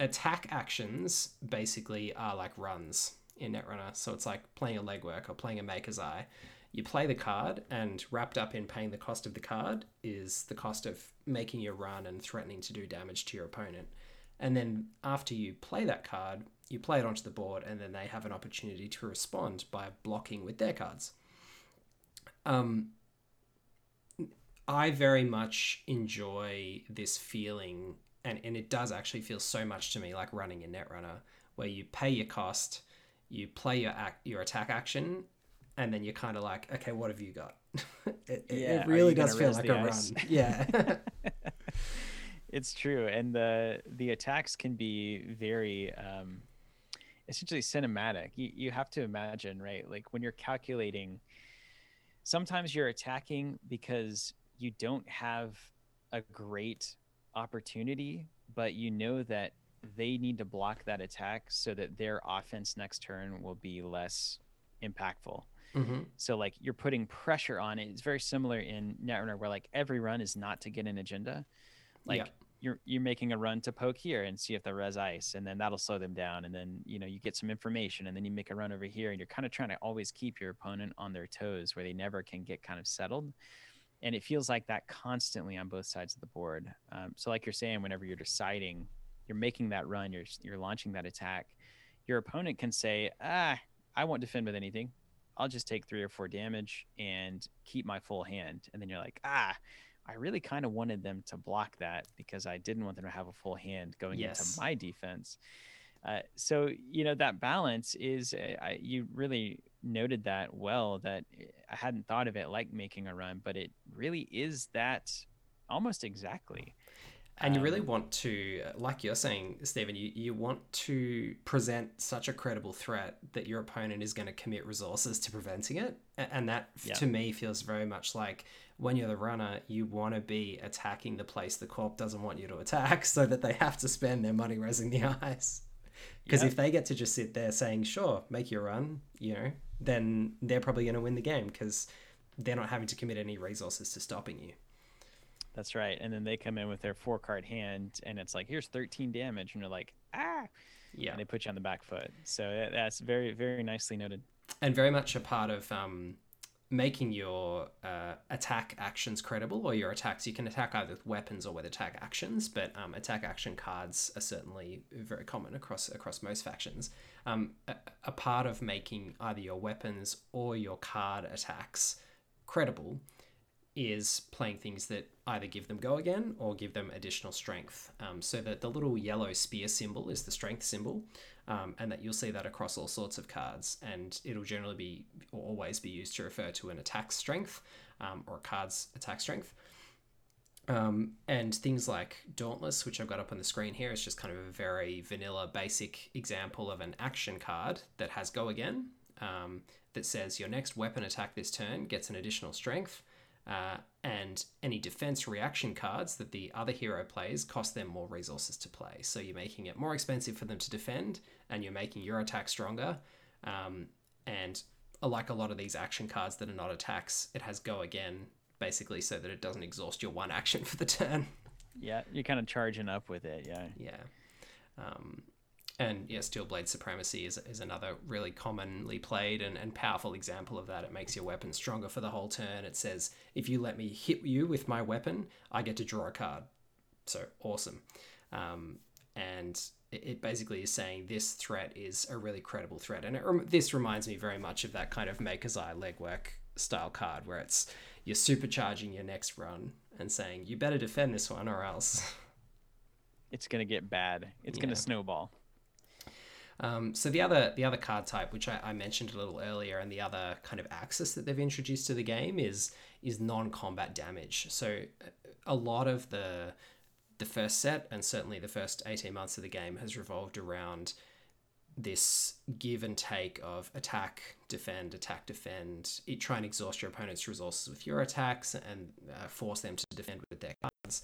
attack actions basically are like runs in Netrunner. So it's like playing a legwork or playing a Maker's Eye. You play the card, and wrapped up in paying the cost of the card is the cost of making your run and threatening to do damage to your opponent. And then after you play that card, you play it onto the board, and then they have an opportunity to respond by blocking with their cards. Um, I very much enjoy this feeling, and, and it does actually feel so much to me like running in Netrunner, where you pay your cost, you play your act, your attack action, and then you're kind of like, okay, what have you got? it, Yeah, it really does feel like a run. Yeah. it's true and the the attacks can be very um essentially cinematic you, you have to imagine right like when you're calculating sometimes you're attacking because you don't have a great opportunity but you know that they need to block that attack so that their offense next turn will be less impactful hmm so like you're putting pressure on it. It's very similar in Netrunner where like every run is not to get an agenda. Like Yeah. you're you're making a run to poke here and see if they rez ice, and then that'll slow them down. And then you know you get some information, and then you make a run over here, and you're kind of trying to always keep your opponent on their toes where they never can get kind of settled. And it feels like that constantly on both sides of the board. Um, so like you're saying, whenever you're deciding, you're making that run, you're you're launching that attack. Your opponent can say, ah, I won't defend with anything. I'll just take three or four damage and keep my full hand. And then you're like, ah, I really kind of wanted them to block that because I didn't want them to have a full hand going Yes. into my defense. Uh, so you know that balance is uh, I, you really noted that well that uh, I hadn't thought of it like making a run, but it really is that almost exactly. And you really Um, want to, like you're saying, Stephen, you, you want to present such a credible threat that your opponent is going to commit resources to preventing it. And that, Yeah. to me, feels very much like when you're the runner, you want to be attacking the place the corp doesn't want you to attack so that they have to spend their money rezzing the ice. Because Yeah. if they get to just sit there saying, sure, make your run, you know, then they're probably going to win the game because they're not having to commit any resources to stopping you. That's right. And then they come in with their four card hand, and it's like, here's 13 damage, and you're like, ah, Yeah. and they put you on the back foot. So that's very, very nicely noted. and very much a part of um, making your uh, attack actions credible or your attacks. You can attack either with weapons or with attack actions, but um, attack action cards are certainly very common across across most factions. Um, a, a part of making either your weapons or your card attacks credible is playing things that either give them go again or give them additional strength. Um, so that the little yellow spear symbol is the strength symbol, um, and that you'll see that across all sorts of cards, and it'll generally be or always be used to refer to an attack strength um, or a card's attack strength. Um, and things like Dauntless, which I've got up on the screen here, is just kind of a very vanilla, basic example of an action card that has Go Again, um, that says your next weapon attack this turn gets an additional strength, uh, and any defense reaction cards that the other hero plays cost them more resources to play. So you're making it more expensive for them to defend, and you're making your attack stronger. Um, and like a lot of these action cards that are not attacks, it has Go Again basically so that it doesn't exhaust your one action for the turn. Yeah, you're kind of charging up with it. Yeah. Yeah. Um, and yeah, Steel Blade Supremacy is, is another really commonly played and, and powerful example of that. It makes your weapon stronger for the whole turn. It says, if you let me hit you with my weapon, I get to draw a card. So awesome. Um, and it, it basically is saying this threat is a really credible threat. And it, this reminds me very much of that kind of Maker's Eye legwork style card where it's you're supercharging your next run and saying you better defend this one or else it's going to get bad. It's yeah. going to snowball. Um, so the other the other card type, which I, I, mentioned a little earlier, and the other kind of axis that they've introduced to the game is is non combat damage. So a lot of the the first set and certainly the first eighteen months of the game has revolved around this give and take of attack, defend, attack, defend. It try and exhaust your opponent's resources with your attacks and uh, force them to defend with their cards.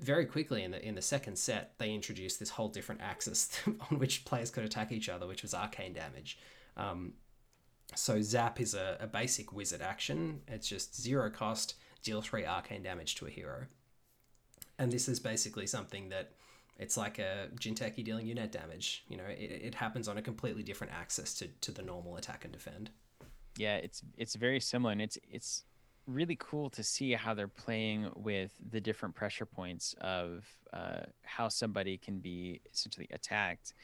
Very quickly in the in the second set, they introduced this whole different axis on which players could attack each other, which was arcane damage. Um, so zap is a, a basic wizard action. It's just zero cost, deal three arcane damage to a hero. And this is basically something that it's like a Jinteki dealing you net damage. You know, it, it happens on a completely different axis to, to the normal attack and defend. Yeah, it's it's very similar, and it's it's really cool to see how they're playing with the different pressure points of uh, how somebody can be essentially attacked,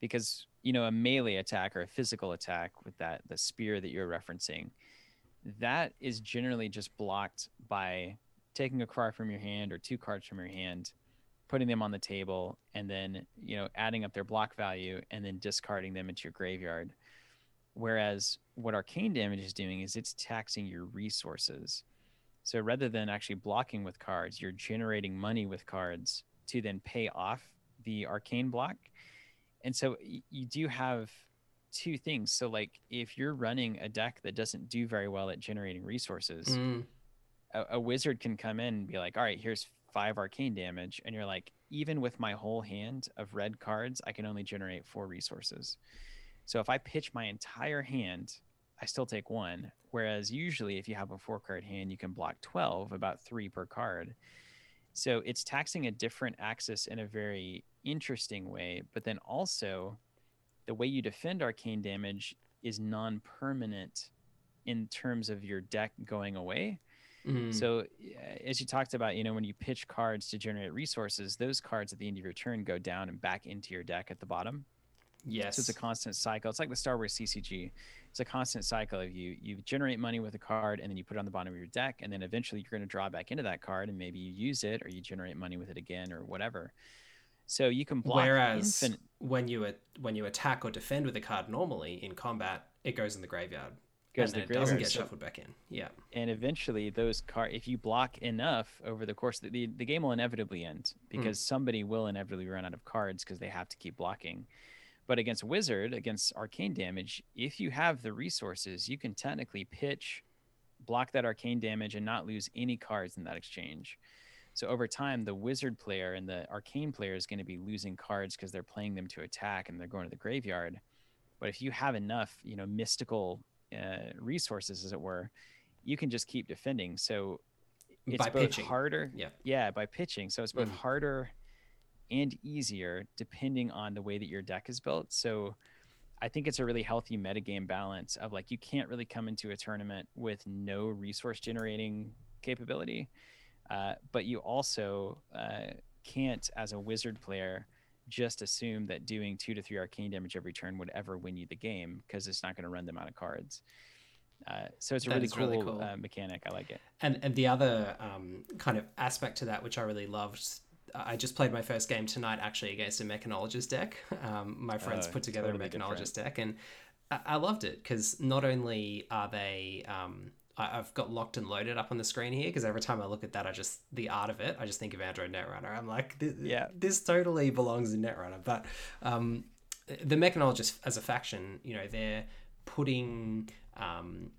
because you know a melee attack or a physical attack with that the spear that you're referencing, that is generally just blocked by taking a card from your hand or two cards from your hand putting them on the table and then you know adding up their block value and then discarding them into your graveyard whereas what arcane damage is doing is it's taxing your resources so rather than actually blocking with cards you're generating money with cards to then pay off the arcane block and so you do have two things so like if you're running a deck that doesn't do very well at generating resources mm. a, a wizard can come in and be like all right here's five arcane damage, and you're like, even with my whole hand of red cards, I can only generate four resources. So if I pitch my entire hand, I still take one. Whereas usually, if you have a four card hand, you can block 12, about three per card. So it's taxing a different axis in a very interesting way. But then also, the way you defend arcane damage is non permanent in terms of your deck going away. Mm-hmm. So, as you talked about, you know, when you pitch cards to generate resources, those cards at the end of your turn go down and back into your deck at the bottom. Yes. So it's a constant cycle. It's like the Star Wars CCG. It's a constant cycle of you you generate money with a card and then you put it on the bottom of your deck and then eventually you're going to draw back into that card and maybe you use it or you generate money with it again or whatever. So you can block. Whereas infinite... when you when you attack or defend with a card normally in combat, it goes in the graveyard goes and the graveyard. doesn't get shuffled back in. Yeah. And eventually, those card, if you block enough over the course, the, the, the game will inevitably end because mm. somebody will inevitably run out of cards because they have to keep blocking. But against Wizard, against arcane damage, if you have the resources, you can technically pitch, block that arcane damage, and not lose any cards in that exchange. So over time, the wizard player and the arcane player is going to be losing cards because they're playing them to attack and they're going to the graveyard. But if you have enough, you know, mystical uh, resources, as it were, you can just keep defending. So it's by both pitching. harder. Yeah. Yeah, by pitching. So it's both mm. harder and easier depending on the way that your deck is built. So I think it's a really healthy metagame balance of like you can't really come into a tournament with no resource generating capability, uh, but you also uh, can't, as a wizard player, just assume that doing two to three arcane damage every turn would ever win you the game because it's not going to run them out of cards. Uh, so it's a really cool, really cool. Uh, mechanic. I like it. And and the other um, kind of aspect to that, which I really loved, I just played my first game tonight actually against a mechanologist deck. Um, my friends Oh, put together totally a mechanologist deck, and I, I loved it because not only are they um, I, I've got locked and loaded up on the screen here because every time I look at that, I just the art of it, I just think of Android Netrunner. I'm like, this, Yeah. this totally belongs in Netrunner. But um, the mechanologist as a faction, you know, they're putting um,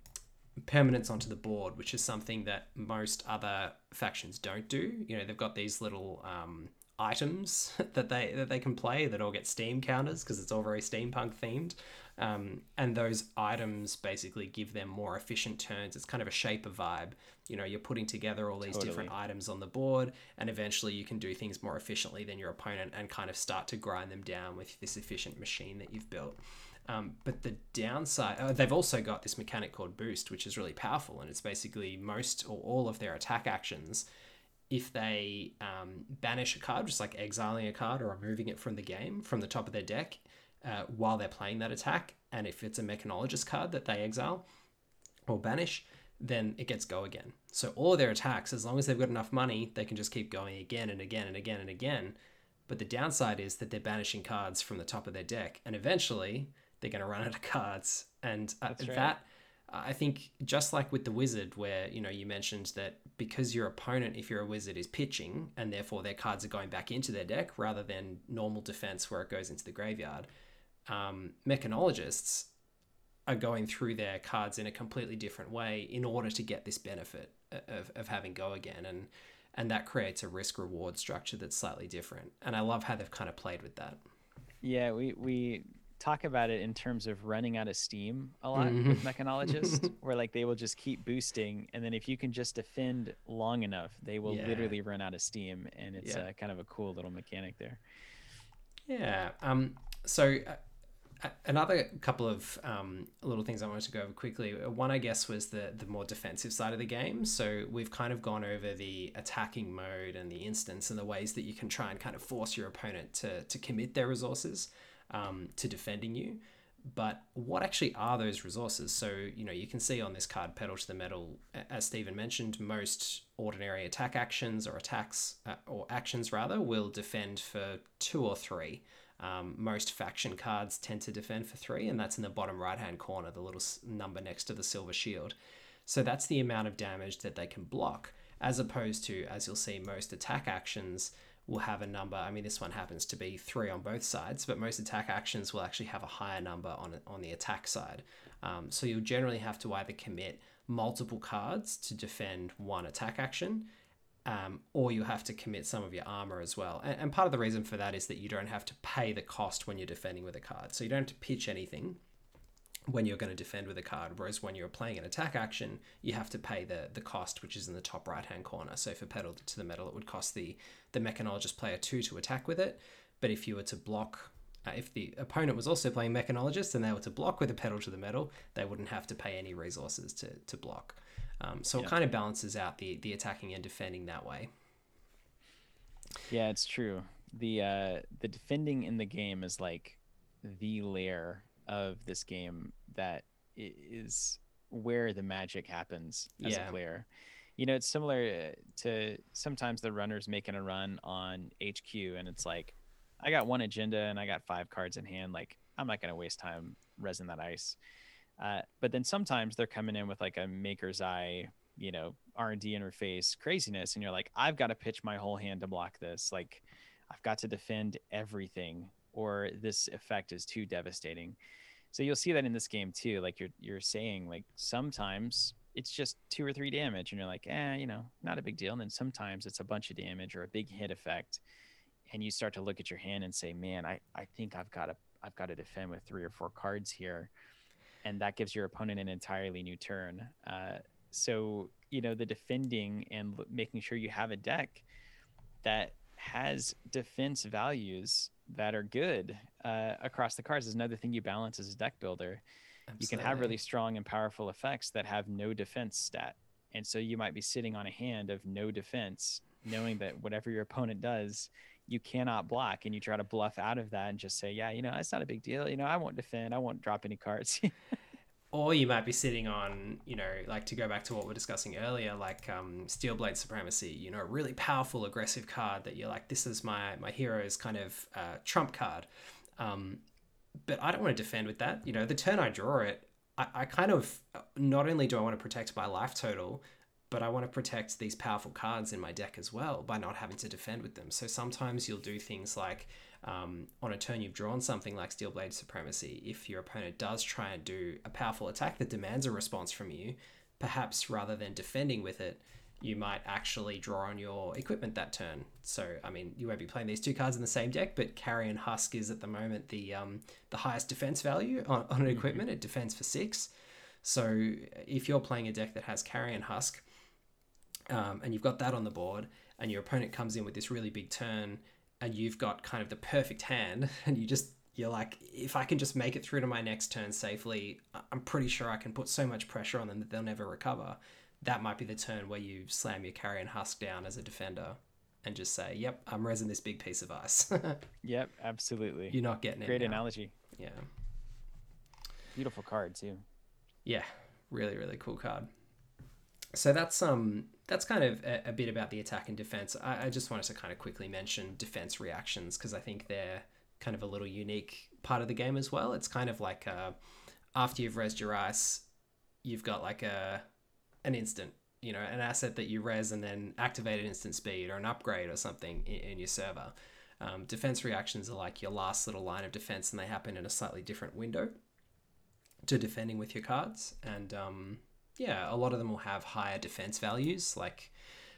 permanence onto the board, which is something that most other factions don't do. You know, they've got these little um, items that they that they can play that all get Steam counters because it's all very steampunk themed. Um, and those items basically give them more efficient turns. It's kind of a shaper vibe. You know, you're putting together all these different items on the board, and eventually you can do things more efficiently than your opponent and kind of start to grind them down with this efficient machine that you've built. Um, but the downside, uh, they've also got this mechanic called Boost, which is really powerful, and it's basically most or all of their attack actions. If they um, banish a card, just like exiling a card or removing it from the game from the top of their deck uh, while they're playing that attack, and if it's a mechanologist card that they exile or banish, then it gets go again. So all of their attacks, as long as they've got enough money, they can just keep going again and again and again and again. But the downside is that they're banishing cards from the top of their deck, and eventually they're going to run out of cards. And uh, right. that, I think, just like with the wizard, where you know you mentioned that because your opponent, if you're a wizard, is pitching, and therefore their cards are going back into their deck rather than normal defense where it goes into the graveyard. Um, mechanologists are going through their cards in a completely different way in order to get this benefit of, of having go again and and that creates a risk reward structure that's slightly different and i love how they've kind of played with that Yeah, we we talk about it in terms of running out of steam a lot Mhm. with mechanologists, where like they will just keep boosting, and then if you can just defend long enough, they will Yeah. literally run out of steam, and it's Yeah. uh, kind of a cool little mechanic there. yeah um so uh, another couple of um, little things I wanted to go over quickly. One, I guess, was the the more defensive side of the game. So we've kind of gone over the attacking mode and the instance and the ways that you can try and kind of force your opponent to to commit their resources um, to defending you. But what actually are those resources? So you know you can see on this card, pedal to the metal, as Stephen mentioned, most ordinary attack actions or attacks uh, or actions rather will defend for two or three. Um, most faction cards tend to defend for three, and that's in the bottom right hand corner, the little number next to the silver shield. So that's the amount of damage that they can block, as opposed to, as you'll see, most attack actions will have a number. I mean, this one happens to be three on both sides, but most attack actions will actually have a higher number on on the attack side. Um, so you'll generally have to either commit multiple cards to defend one attack action, um, or you have to commit some of your armor as well. And, and part of the reason for that is that you don't have to pay the cost when you're defending with a card. So you don't have to pitch anything when you're going to defend with a card. Whereas when you're playing an attack action, you have to pay the the cost, which is in the top right hand corner. So for pedal to the metal, it would cost the the mechanologist player two to attack with it. But if you were to block. Uh, if the opponent was also playing mechanologist and they were to block with a pedal to the metal, they wouldn't have to pay any resources to, to block. Um, so it kind of balances out the, the attacking and defending that way. Yeah, it's true. The uh, the defending in the game is like the layer of this game that is where the magic happens as Yeah. a player. You know, it's similar uh, to sometimes the runners making a run on HQ, and it's like, I got one agenda and I got five cards in hand. Like, I'm not going to waste time rezzing that ice. Uh, but then sometimes they're coming in with like a maker's eye, you know, R and D interface craziness, and you're like, I've got to pitch my whole hand to block this. Like, I've got to defend everything, or this effect is too devastating. So you'll see that in this game too. Like you're you're saying, like sometimes it's just two or three damage, and you're like, eh, you know, not a big deal. And then sometimes it's a bunch of damage or a big hit effect, and you start to look at your hand and say, man, I I think I've got to I've got to defend with three or four cards here, and that gives your opponent an entirely new turn. Uh, so you know the defending and making sure you have a deck that has defense values that are good uh, across the cards is another thing you balance as a deck builder. You can have really strong and powerful effects that have no defense stat. And so you might be sitting on a hand of no defense, knowing that whatever your opponent does, you cannot block. And you try to bluff out of that and just say, yeah, you know, it's not a big deal. You know, I won't defend. I won't drop any cards. or you might be sitting on, you know, like to go back to what we are discussing earlier, like um, Steelblade Supremacy, you know, a really powerful, aggressive card that you're like, this is my my hero's kind of uh, trump card. Um, but I don't want to defend with that. You know, the turn I draw it, I, I kind of not only do I want to protect my life total, but I want to protect these powerful cards in my deck as well by not having to defend with them. So sometimes you'll do things like um, on a turn you've drawn something like Steelblade Supremacy, if your opponent does try and do a powerful attack that demands a response from you, perhaps rather than defending with it, you might actually draw on your equipment that turn. So, I mean, you won't be playing these two cards in the same deck, but Carrion Husk is at the moment the um, the highest defense value on, on an mm-hmm. equipment. It defends for six. So, if you're playing a deck that has Carrion Husk, um, and you've got that on the board, and your opponent comes in with this really big turn and you've got kind of the perfect hand and you just you're like if i can just make it through to my next turn safely i'm pretty sure i can put so much pressure on them that they'll never recover. That might be the turn where you slam your carrion husk down as a defender and just say yep i'm rezzing this big piece of ice. Yep absolutely. You're not getting it great analogy. Yeah. Beautiful card too. Yeah really really cool card. So that's um that's kind of a, a, bit about the attack and defense. I, I, just wanted to kind of quickly mention defense reactions because I think they're kind of a little unique part of the game as well. It's kind of like uh, after you've rezzed your ice, you've got like a an instant, you know, an asset that you rez and then activate at instant speed or an upgrade or something in, in your server. Um, defense reactions are like your last little line of defense, and they happen in a slightly different window to defending with your cards. And um, yeah, a lot of them will have higher defense values, like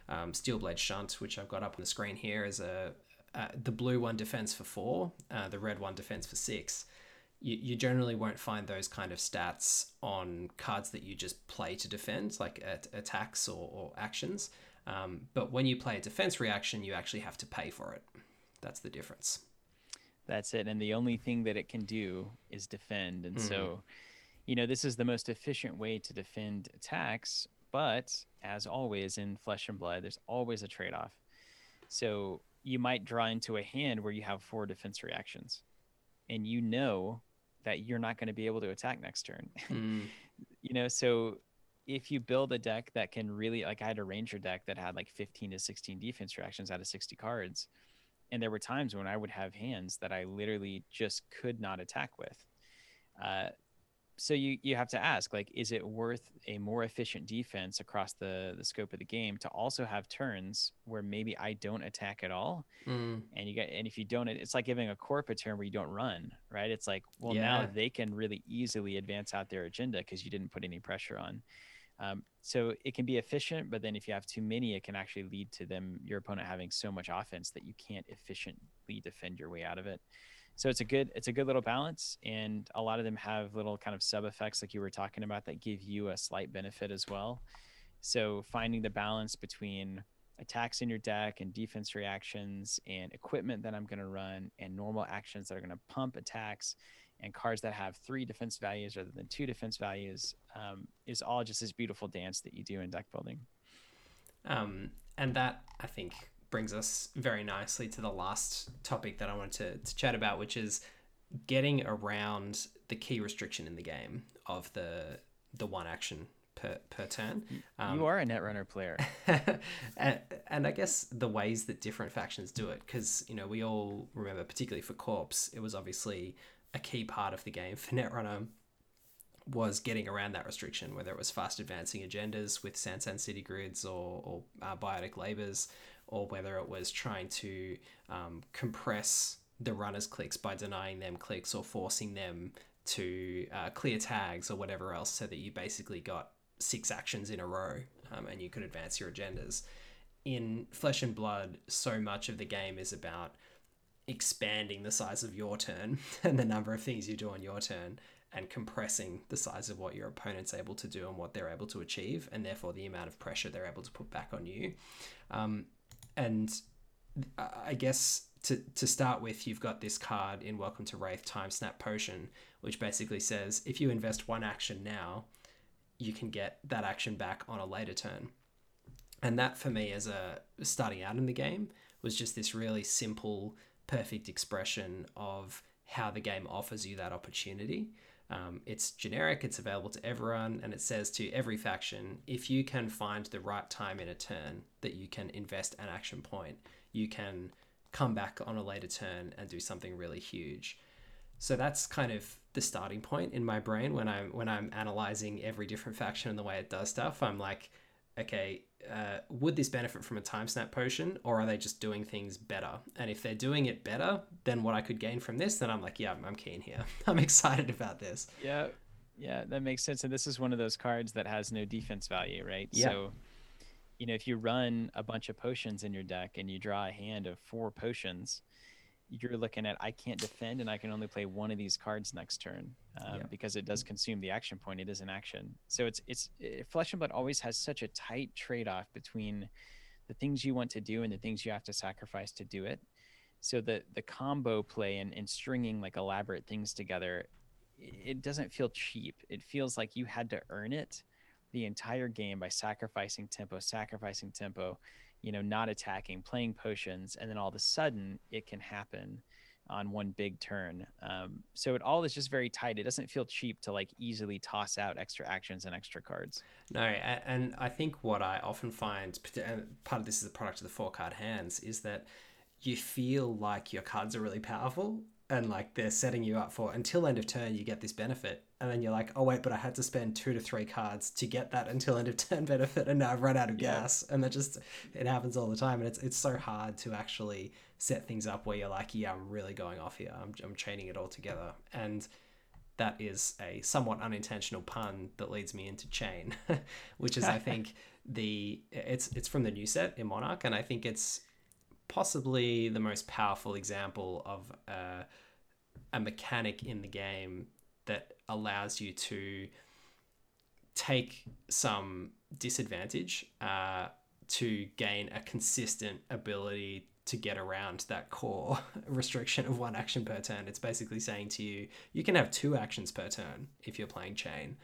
um, Steelblade Shunt, which I've got up on the screen here, is a uh, the blue one defense for four, uh, the red one defense for six. You, you generally won't find those kind of stats on cards that you just play to defend, like at attacks or, or actions. Um, but when you play a defense reaction, you actually have to pay for it. That's the difference. That's it. And the only thing that it can do is defend. And mm-hmm. so you know, this is the most efficient way to defend attacks. But as always in Flesh and Blood, there's always a trade off. So you might draw into a hand where you have four defense reactions, and you know that you're not going to be able to attack next turn. Mm. you know, so if you build a deck that can really, like, I had a Ranger deck that had like 15 to 16 defense reactions out of 60 cards. And there were times when I would have hands that I literally just could not attack with. Uh, so you you have to ask like is it worth a more efficient defense across the the scope of the game to also have turns where maybe I don't attack at all mm. and you get and if you don't it's like giving a corp a turn where you don't run right it's like well yeah. now they can really easily advance out their agenda because you didn't put any pressure on um, so it can be efficient but then if you have too many it can actually lead to them your opponent having so much offense that you can't efficiently defend your way out of it so it's a good it's a good little balance and a lot of them have little kind of sub effects like you were talking about that give you a slight benefit as well. So finding the balance between attacks in your deck and defense reactions and equipment that i'm going to run and normal actions that are going to pump attacks and cards that have three defense values rather than two defense values um, is all just this beautiful dance that you do in deck building. Um, and that i think brings us very nicely to the last topic that I wanted to, to chat about, which is getting around the key restriction in the game of the the one action per, per turn. Um, you are a Netrunner player. and, and I guess the ways that different factions do it, because, you know, we all remember, particularly for Corpse, it was obviously a key part of the game for Netrunner was getting around that restriction, whether it was fast advancing agendas with Sansan City Grids or, or uh, Biotic Labors, or whether it was trying to um, compress the runners' clicks by denying them clicks or forcing them to uh, clear tags or whatever else, so that you basically got six actions in a row um, and you could advance your agendas. In Flesh and Blood, so much of the game is about expanding the size of your turn and the number of things you do on your turn and compressing the size of what your opponent's able to do and what they're able to achieve, and therefore the amount of pressure they're able to put back on you. Um, and uh, I guess to to start with, you've got this card in Welcome to Rathe Time Snap Potion, which basically says if you invest one action now, you can get that action back on a later turn. And that for me, as a starting out in the game, was just this really simple, perfect expression of how the game offers you that opportunity. Um, it's generic, it's available to everyone, and it says to every faction if you can find the right time in a turn that you can invest an action point, you can come back on a later turn and do something really huge. So that's kind of the starting point in my brain when I'm when I'm analyzing every different faction and the way it does stuff. I'm like, okay, uh, would this benefit from a time snap potion or are they just doing things better? And if they're doing it better than what I could gain from this, then I'm like, yeah, I'm keen here. I'm excited about this. Yeah. Yeah, that makes sense. And this is one of those cards that has no defense value, right? Yeah. So, you know, if you run a bunch of potions in your deck and you draw a hand of four potions, you're looking at I can't defend and I can only play one of these cards next turn um, yeah. because it does consume the action point. It is an action, so it's it's it, Flesh and Blood always has such a tight trade off between the things you want to do and the things you have to sacrifice to do it. So the the combo play and, and stringing like elaborate things together, it doesn't feel cheap. It feels like you had to earn it the entire game by sacrificing tempo, sacrificing tempo you know, not attacking, playing potions, and then all of a sudden it can happen on one big turn. Um, so it all is just very tight. It doesn't feel cheap to like easily toss out extra actions and extra cards. No, and I think what I often find, and part of this is a product of the four card hands, is that you feel like your cards are really powerful and like they're setting you up for until end of turn you get this benefit and then you're like oh wait but i had to spend two to three cards to get that until end of turn benefit and now i've run out of yeah. gas. And that just it happens all the time and it's it's so hard to actually set things up where you're like yeah i'm really going off here. I'm, I'm chaining it all together. And that is a somewhat unintentional pun that leads me into chain which is i think the it's it's from the new set in monarch and i think it's possibly the most powerful example of uh, a mechanic in the game that allows you to take some disadvantage uh, to gain a consistent ability to get around that core restriction of one action per turn. It's basically saying to you, you can have two actions per turn if you're playing chain,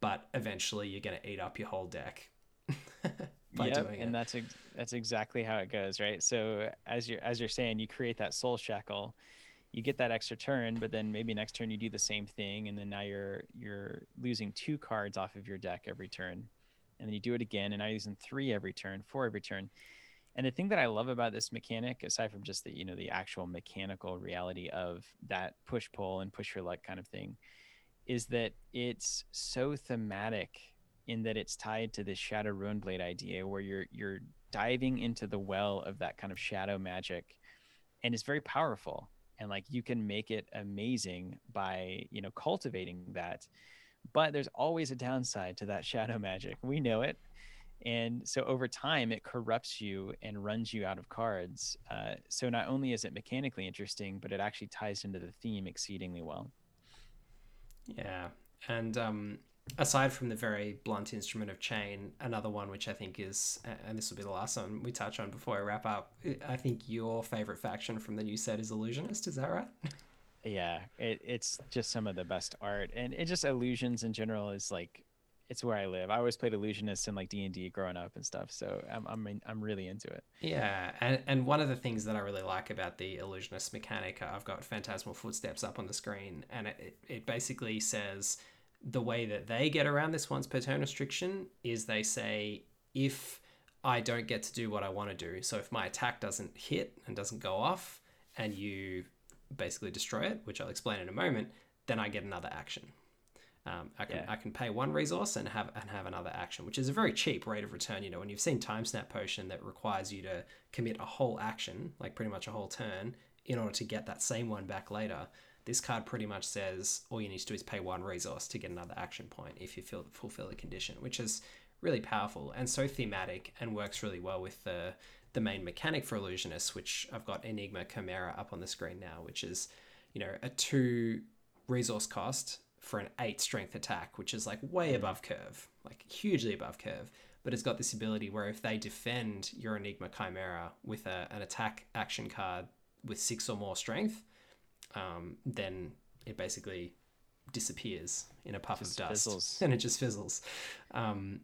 but eventually you're going to eat up your whole deck by yep, doing and it. And that's ex- that's exactly how it goes, right? So as you're as you're saying, you create that soul shackle, you get that extra turn, but then maybe next turn you do the same thing, and then now you're you're losing two cards off of your deck every turn, and then you do it again, and now you're using three every turn, four every turn. And the thing that I love about this mechanic, aside from just the you know the actual mechanical reality of that push pull and push your luck kind of thing, is that it's so thematic in that it's tied to this shadow Runeblade idea where you're you're diving into the well of that kind of shadow magic and it's very powerful and like you can make it amazing by you know cultivating that. But there's always a downside to that shadow magic. We know it. And so over time it corrupts you and runs you out of cards. Uh, so not only is it mechanically interesting but it actually ties into the theme exceedingly well. Yeah. And um aside from the very blunt instrument of chain, another one which I think is, and this will be the last one we touch on before I wrap up. I think your favorite faction from the new set is Illusionist. Is that right? Yeah, it, it's just some of the best art, and it just illusions in general is like. It's where I live. I always played illusionist in like D and D growing up and stuff, so I'm I'm I'm really into it. Yeah, and and one of the things that I really like about the illusionist mechanic, I've got Phantasmal Footsteps up on the screen, and it it basically says the way that they get around this once per turn restriction is they say if I don't get to do what I want to do, so if my attack doesn't hit and doesn't go off, and you basically destroy it, which I'll explain in a moment, then I get another action. Um, I can yeah. I can pay one resource and have and have another action, which is a very cheap rate of return. You know, when you've seen Time Snap Potion that requires you to commit a whole action, like pretty much a whole turn, in order to get that same one back later. This card pretty much says all you need to do is pay one resource to get another action point if you feel, fulfill the condition, which is really powerful and so thematic and works really well with the the main mechanic for illusionists, which I've got Enigma Chimera up on the screen now, which is you know a two resource cost for an eight strength attack, which is like way above curve, like hugely above curve. But it's got this ability where if they defend your Enigma Chimera with a, an attack action card with six or more strength, um, then it basically disappears in a puff just of dust fizzles. and it just fizzles. Um,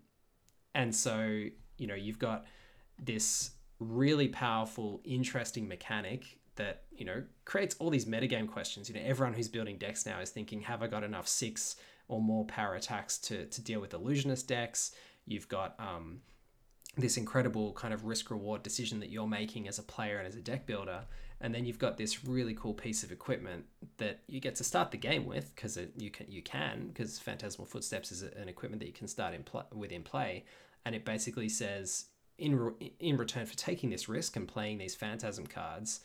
and so, you know, you've got this really powerful, interesting mechanic that you know creates all these metagame questions. You know, everyone who's building decks now is thinking, have I got enough six or more power attacks to to deal with illusionist decks? You've got um, this incredible kind of risk reward decision that you're making as a player and as a deck builder. And then you've got this really cool piece of equipment that you get to start the game with because you can you can because Phantasmal Footsteps is an equipment that you can start in pl- within play, and it basically says in re- in return for taking this risk and playing these Phantasm cards,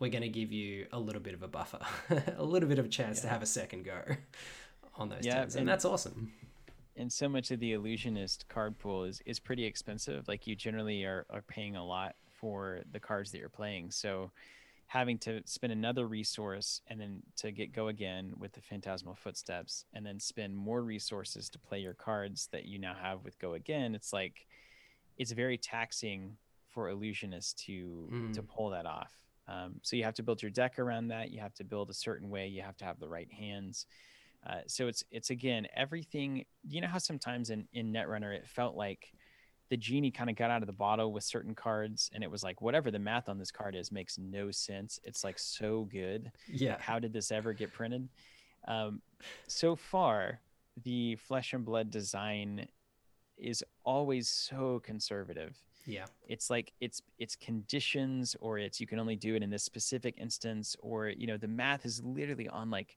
we're going to give you a little bit of a buffer, a little bit of a chance yeah. to have a second go on those yeah, turns, and, and that's awesome. and so much of the illusionist card pool is is pretty expensive. Like you generally are, are paying a lot for the cards that you're playing. So having to spend another resource and then to get go again with the phantasmal footsteps and then spend more resources to play your cards that you now have with go again it's like it's very taxing for illusionists to mm. to pull that off um, so you have to build your deck around that you have to build a certain way you have to have the right hands uh, so it's it's again everything. You know how sometimes in in Netrunner it felt like the genie kind of got out of the bottle with certain cards, and it was like whatever the math on this card is makes no sense. It's like so good. Yeah. How did this ever get printed? Um, so far, the flesh and blood design is always so conservative. Yeah. It's like it's it's conditions or it's you can only do it in this specific instance or you know the math is literally on like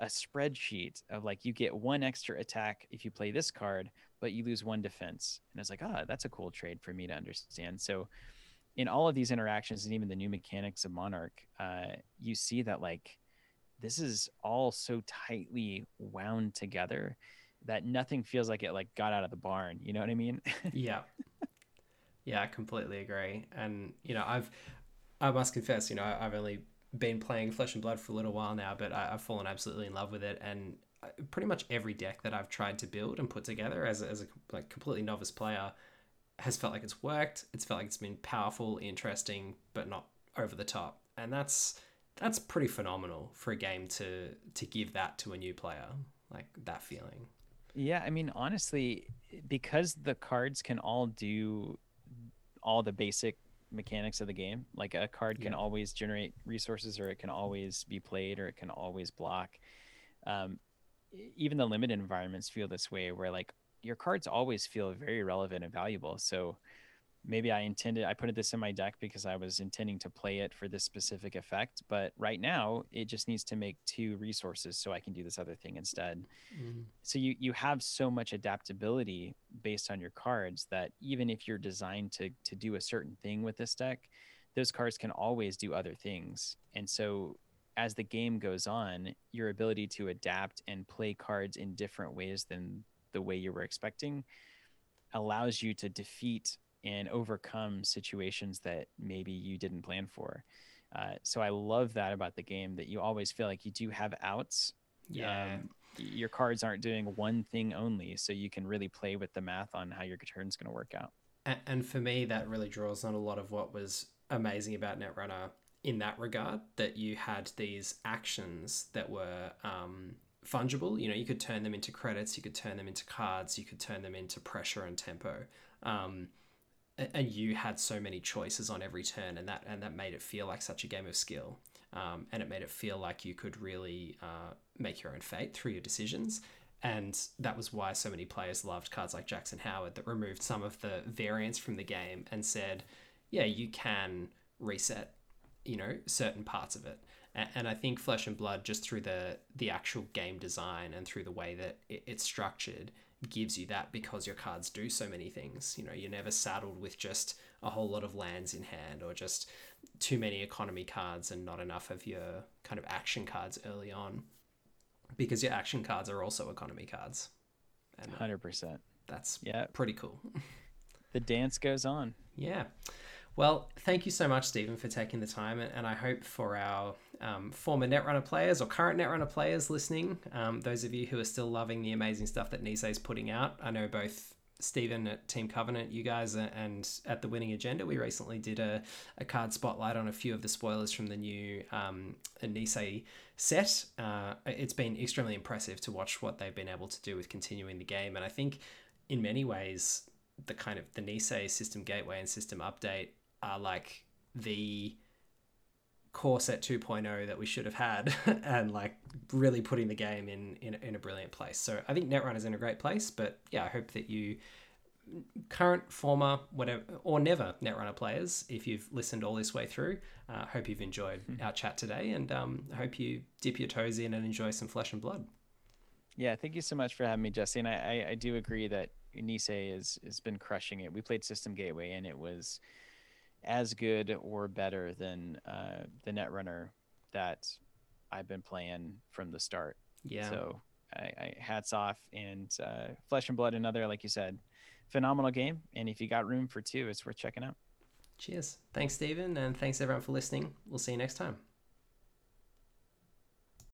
a spreadsheet of like you get one extra attack if you play this card, but you lose one defense. And it's like, ah, oh, that's a cool trade for me to understand. So in all of these interactions and even the new mechanics of Monarch, uh, you see that like this is all so tightly wound together that nothing feels like it like got out of the barn. You know what I mean? yeah. Yeah, I completely agree. And you know, I've I must confess, you know, I've only been playing Flesh and Blood for a little while now, but I, have fallen absolutely in love with it. And pretty much every deck that I've tried to build and put together as a, as a like completely novice player has felt like it's worked. It's felt like it's been powerful, interesting, but not over the top. And that's that's pretty phenomenal for a game to to give that to a new player, like that feeling. Yeah, I mean, honestly, because the cards can all do all the basic mechanics of the game. Like a card can yeah. always generate resources, or it can always be played, or it can always block. Um, even the limited environments feel this way, where like your cards always feel very relevant and valuable. So maybe I intended I put this in my deck because I was intending to play it for this specific effect, but right now it just needs to make two resources so I can do this other thing instead. Mm-hmm. So you you have so much adaptability based on your cards that even if you're designed to to do a certain thing with this deck, those cards can always do other things. And so as the game goes on, your ability to adapt and play cards in different ways than the way you were expecting allows you to defeat and overcome situations that maybe you didn't plan for. Uh, so I love that about the game that you always feel like you do have outs. Yeah. Um, your cards aren't doing one thing only, so you can really play with the math on how your turn's going to work out. And, and for me, that really draws on a lot of what was amazing about Netrunner in that regard. That you had these actions that were um, fungible. You know, you could turn them into credits, you could turn them into cards, you could turn them into pressure and tempo. Um, and you had so many choices on every turn, and that and that made it feel like such a game of skill, um, and it made it feel like you could really uh, make your own fate through your decisions. And that was why so many players loved cards like Jackson Howard that removed some of the variance from the game and said, "Yeah, you can reset, you know, certain parts of it." And I think Flesh and Blood, just through the the actual game design and through the way that it's structured, gives you that because your cards do so many things. You know, you're never saddled with just a whole lot of lands in hand or just too many economy cards and not enough of your kind of action cards early on because your action cards are also economy cards. And 100%. That's yeah. pretty cool. the dance goes on. Yeah. Well, thank you so much, Steven, for taking the time. And I hope for our um, former Netrunner players or current Netrunner players listening, um, those of you who are still loving the amazing stuff that Nisei is putting out, I know both Steven at Team Covenant, you guys, and at the Winning Agenda, we recently did a, a card spotlight on a few of the spoilers from the new um, Nisei set. Uh, it's been extremely impressive to watch what they've been able to do with continuing the game. And I think in many ways, the kind of the Nisei system gateway and system update are like the core set 2.0 that we should have had and like really putting the game in, in in a brilliant place. So i think netrunner's in a great place but yeah i hope that you current former whatever or never netrunner players if you've listened all this way through uh, hope you've enjoyed mm-hmm. our chat today and um, hope you dip your toes in and enjoy some flesh and blood. Yeah thank you so much for having me jesse and i i, I do agree that nisei is has been crushing it. We played system gateway and it was as good or better than uh, the Netrunner that I've been playing from the start. Yeah. So I, I hats off and uh, Flesh and Blood, another like you said, phenomenal game. And if you got room for two, it's worth checking out. Cheers. Thanks, Steven, and thanks everyone for listening. We'll see you next time.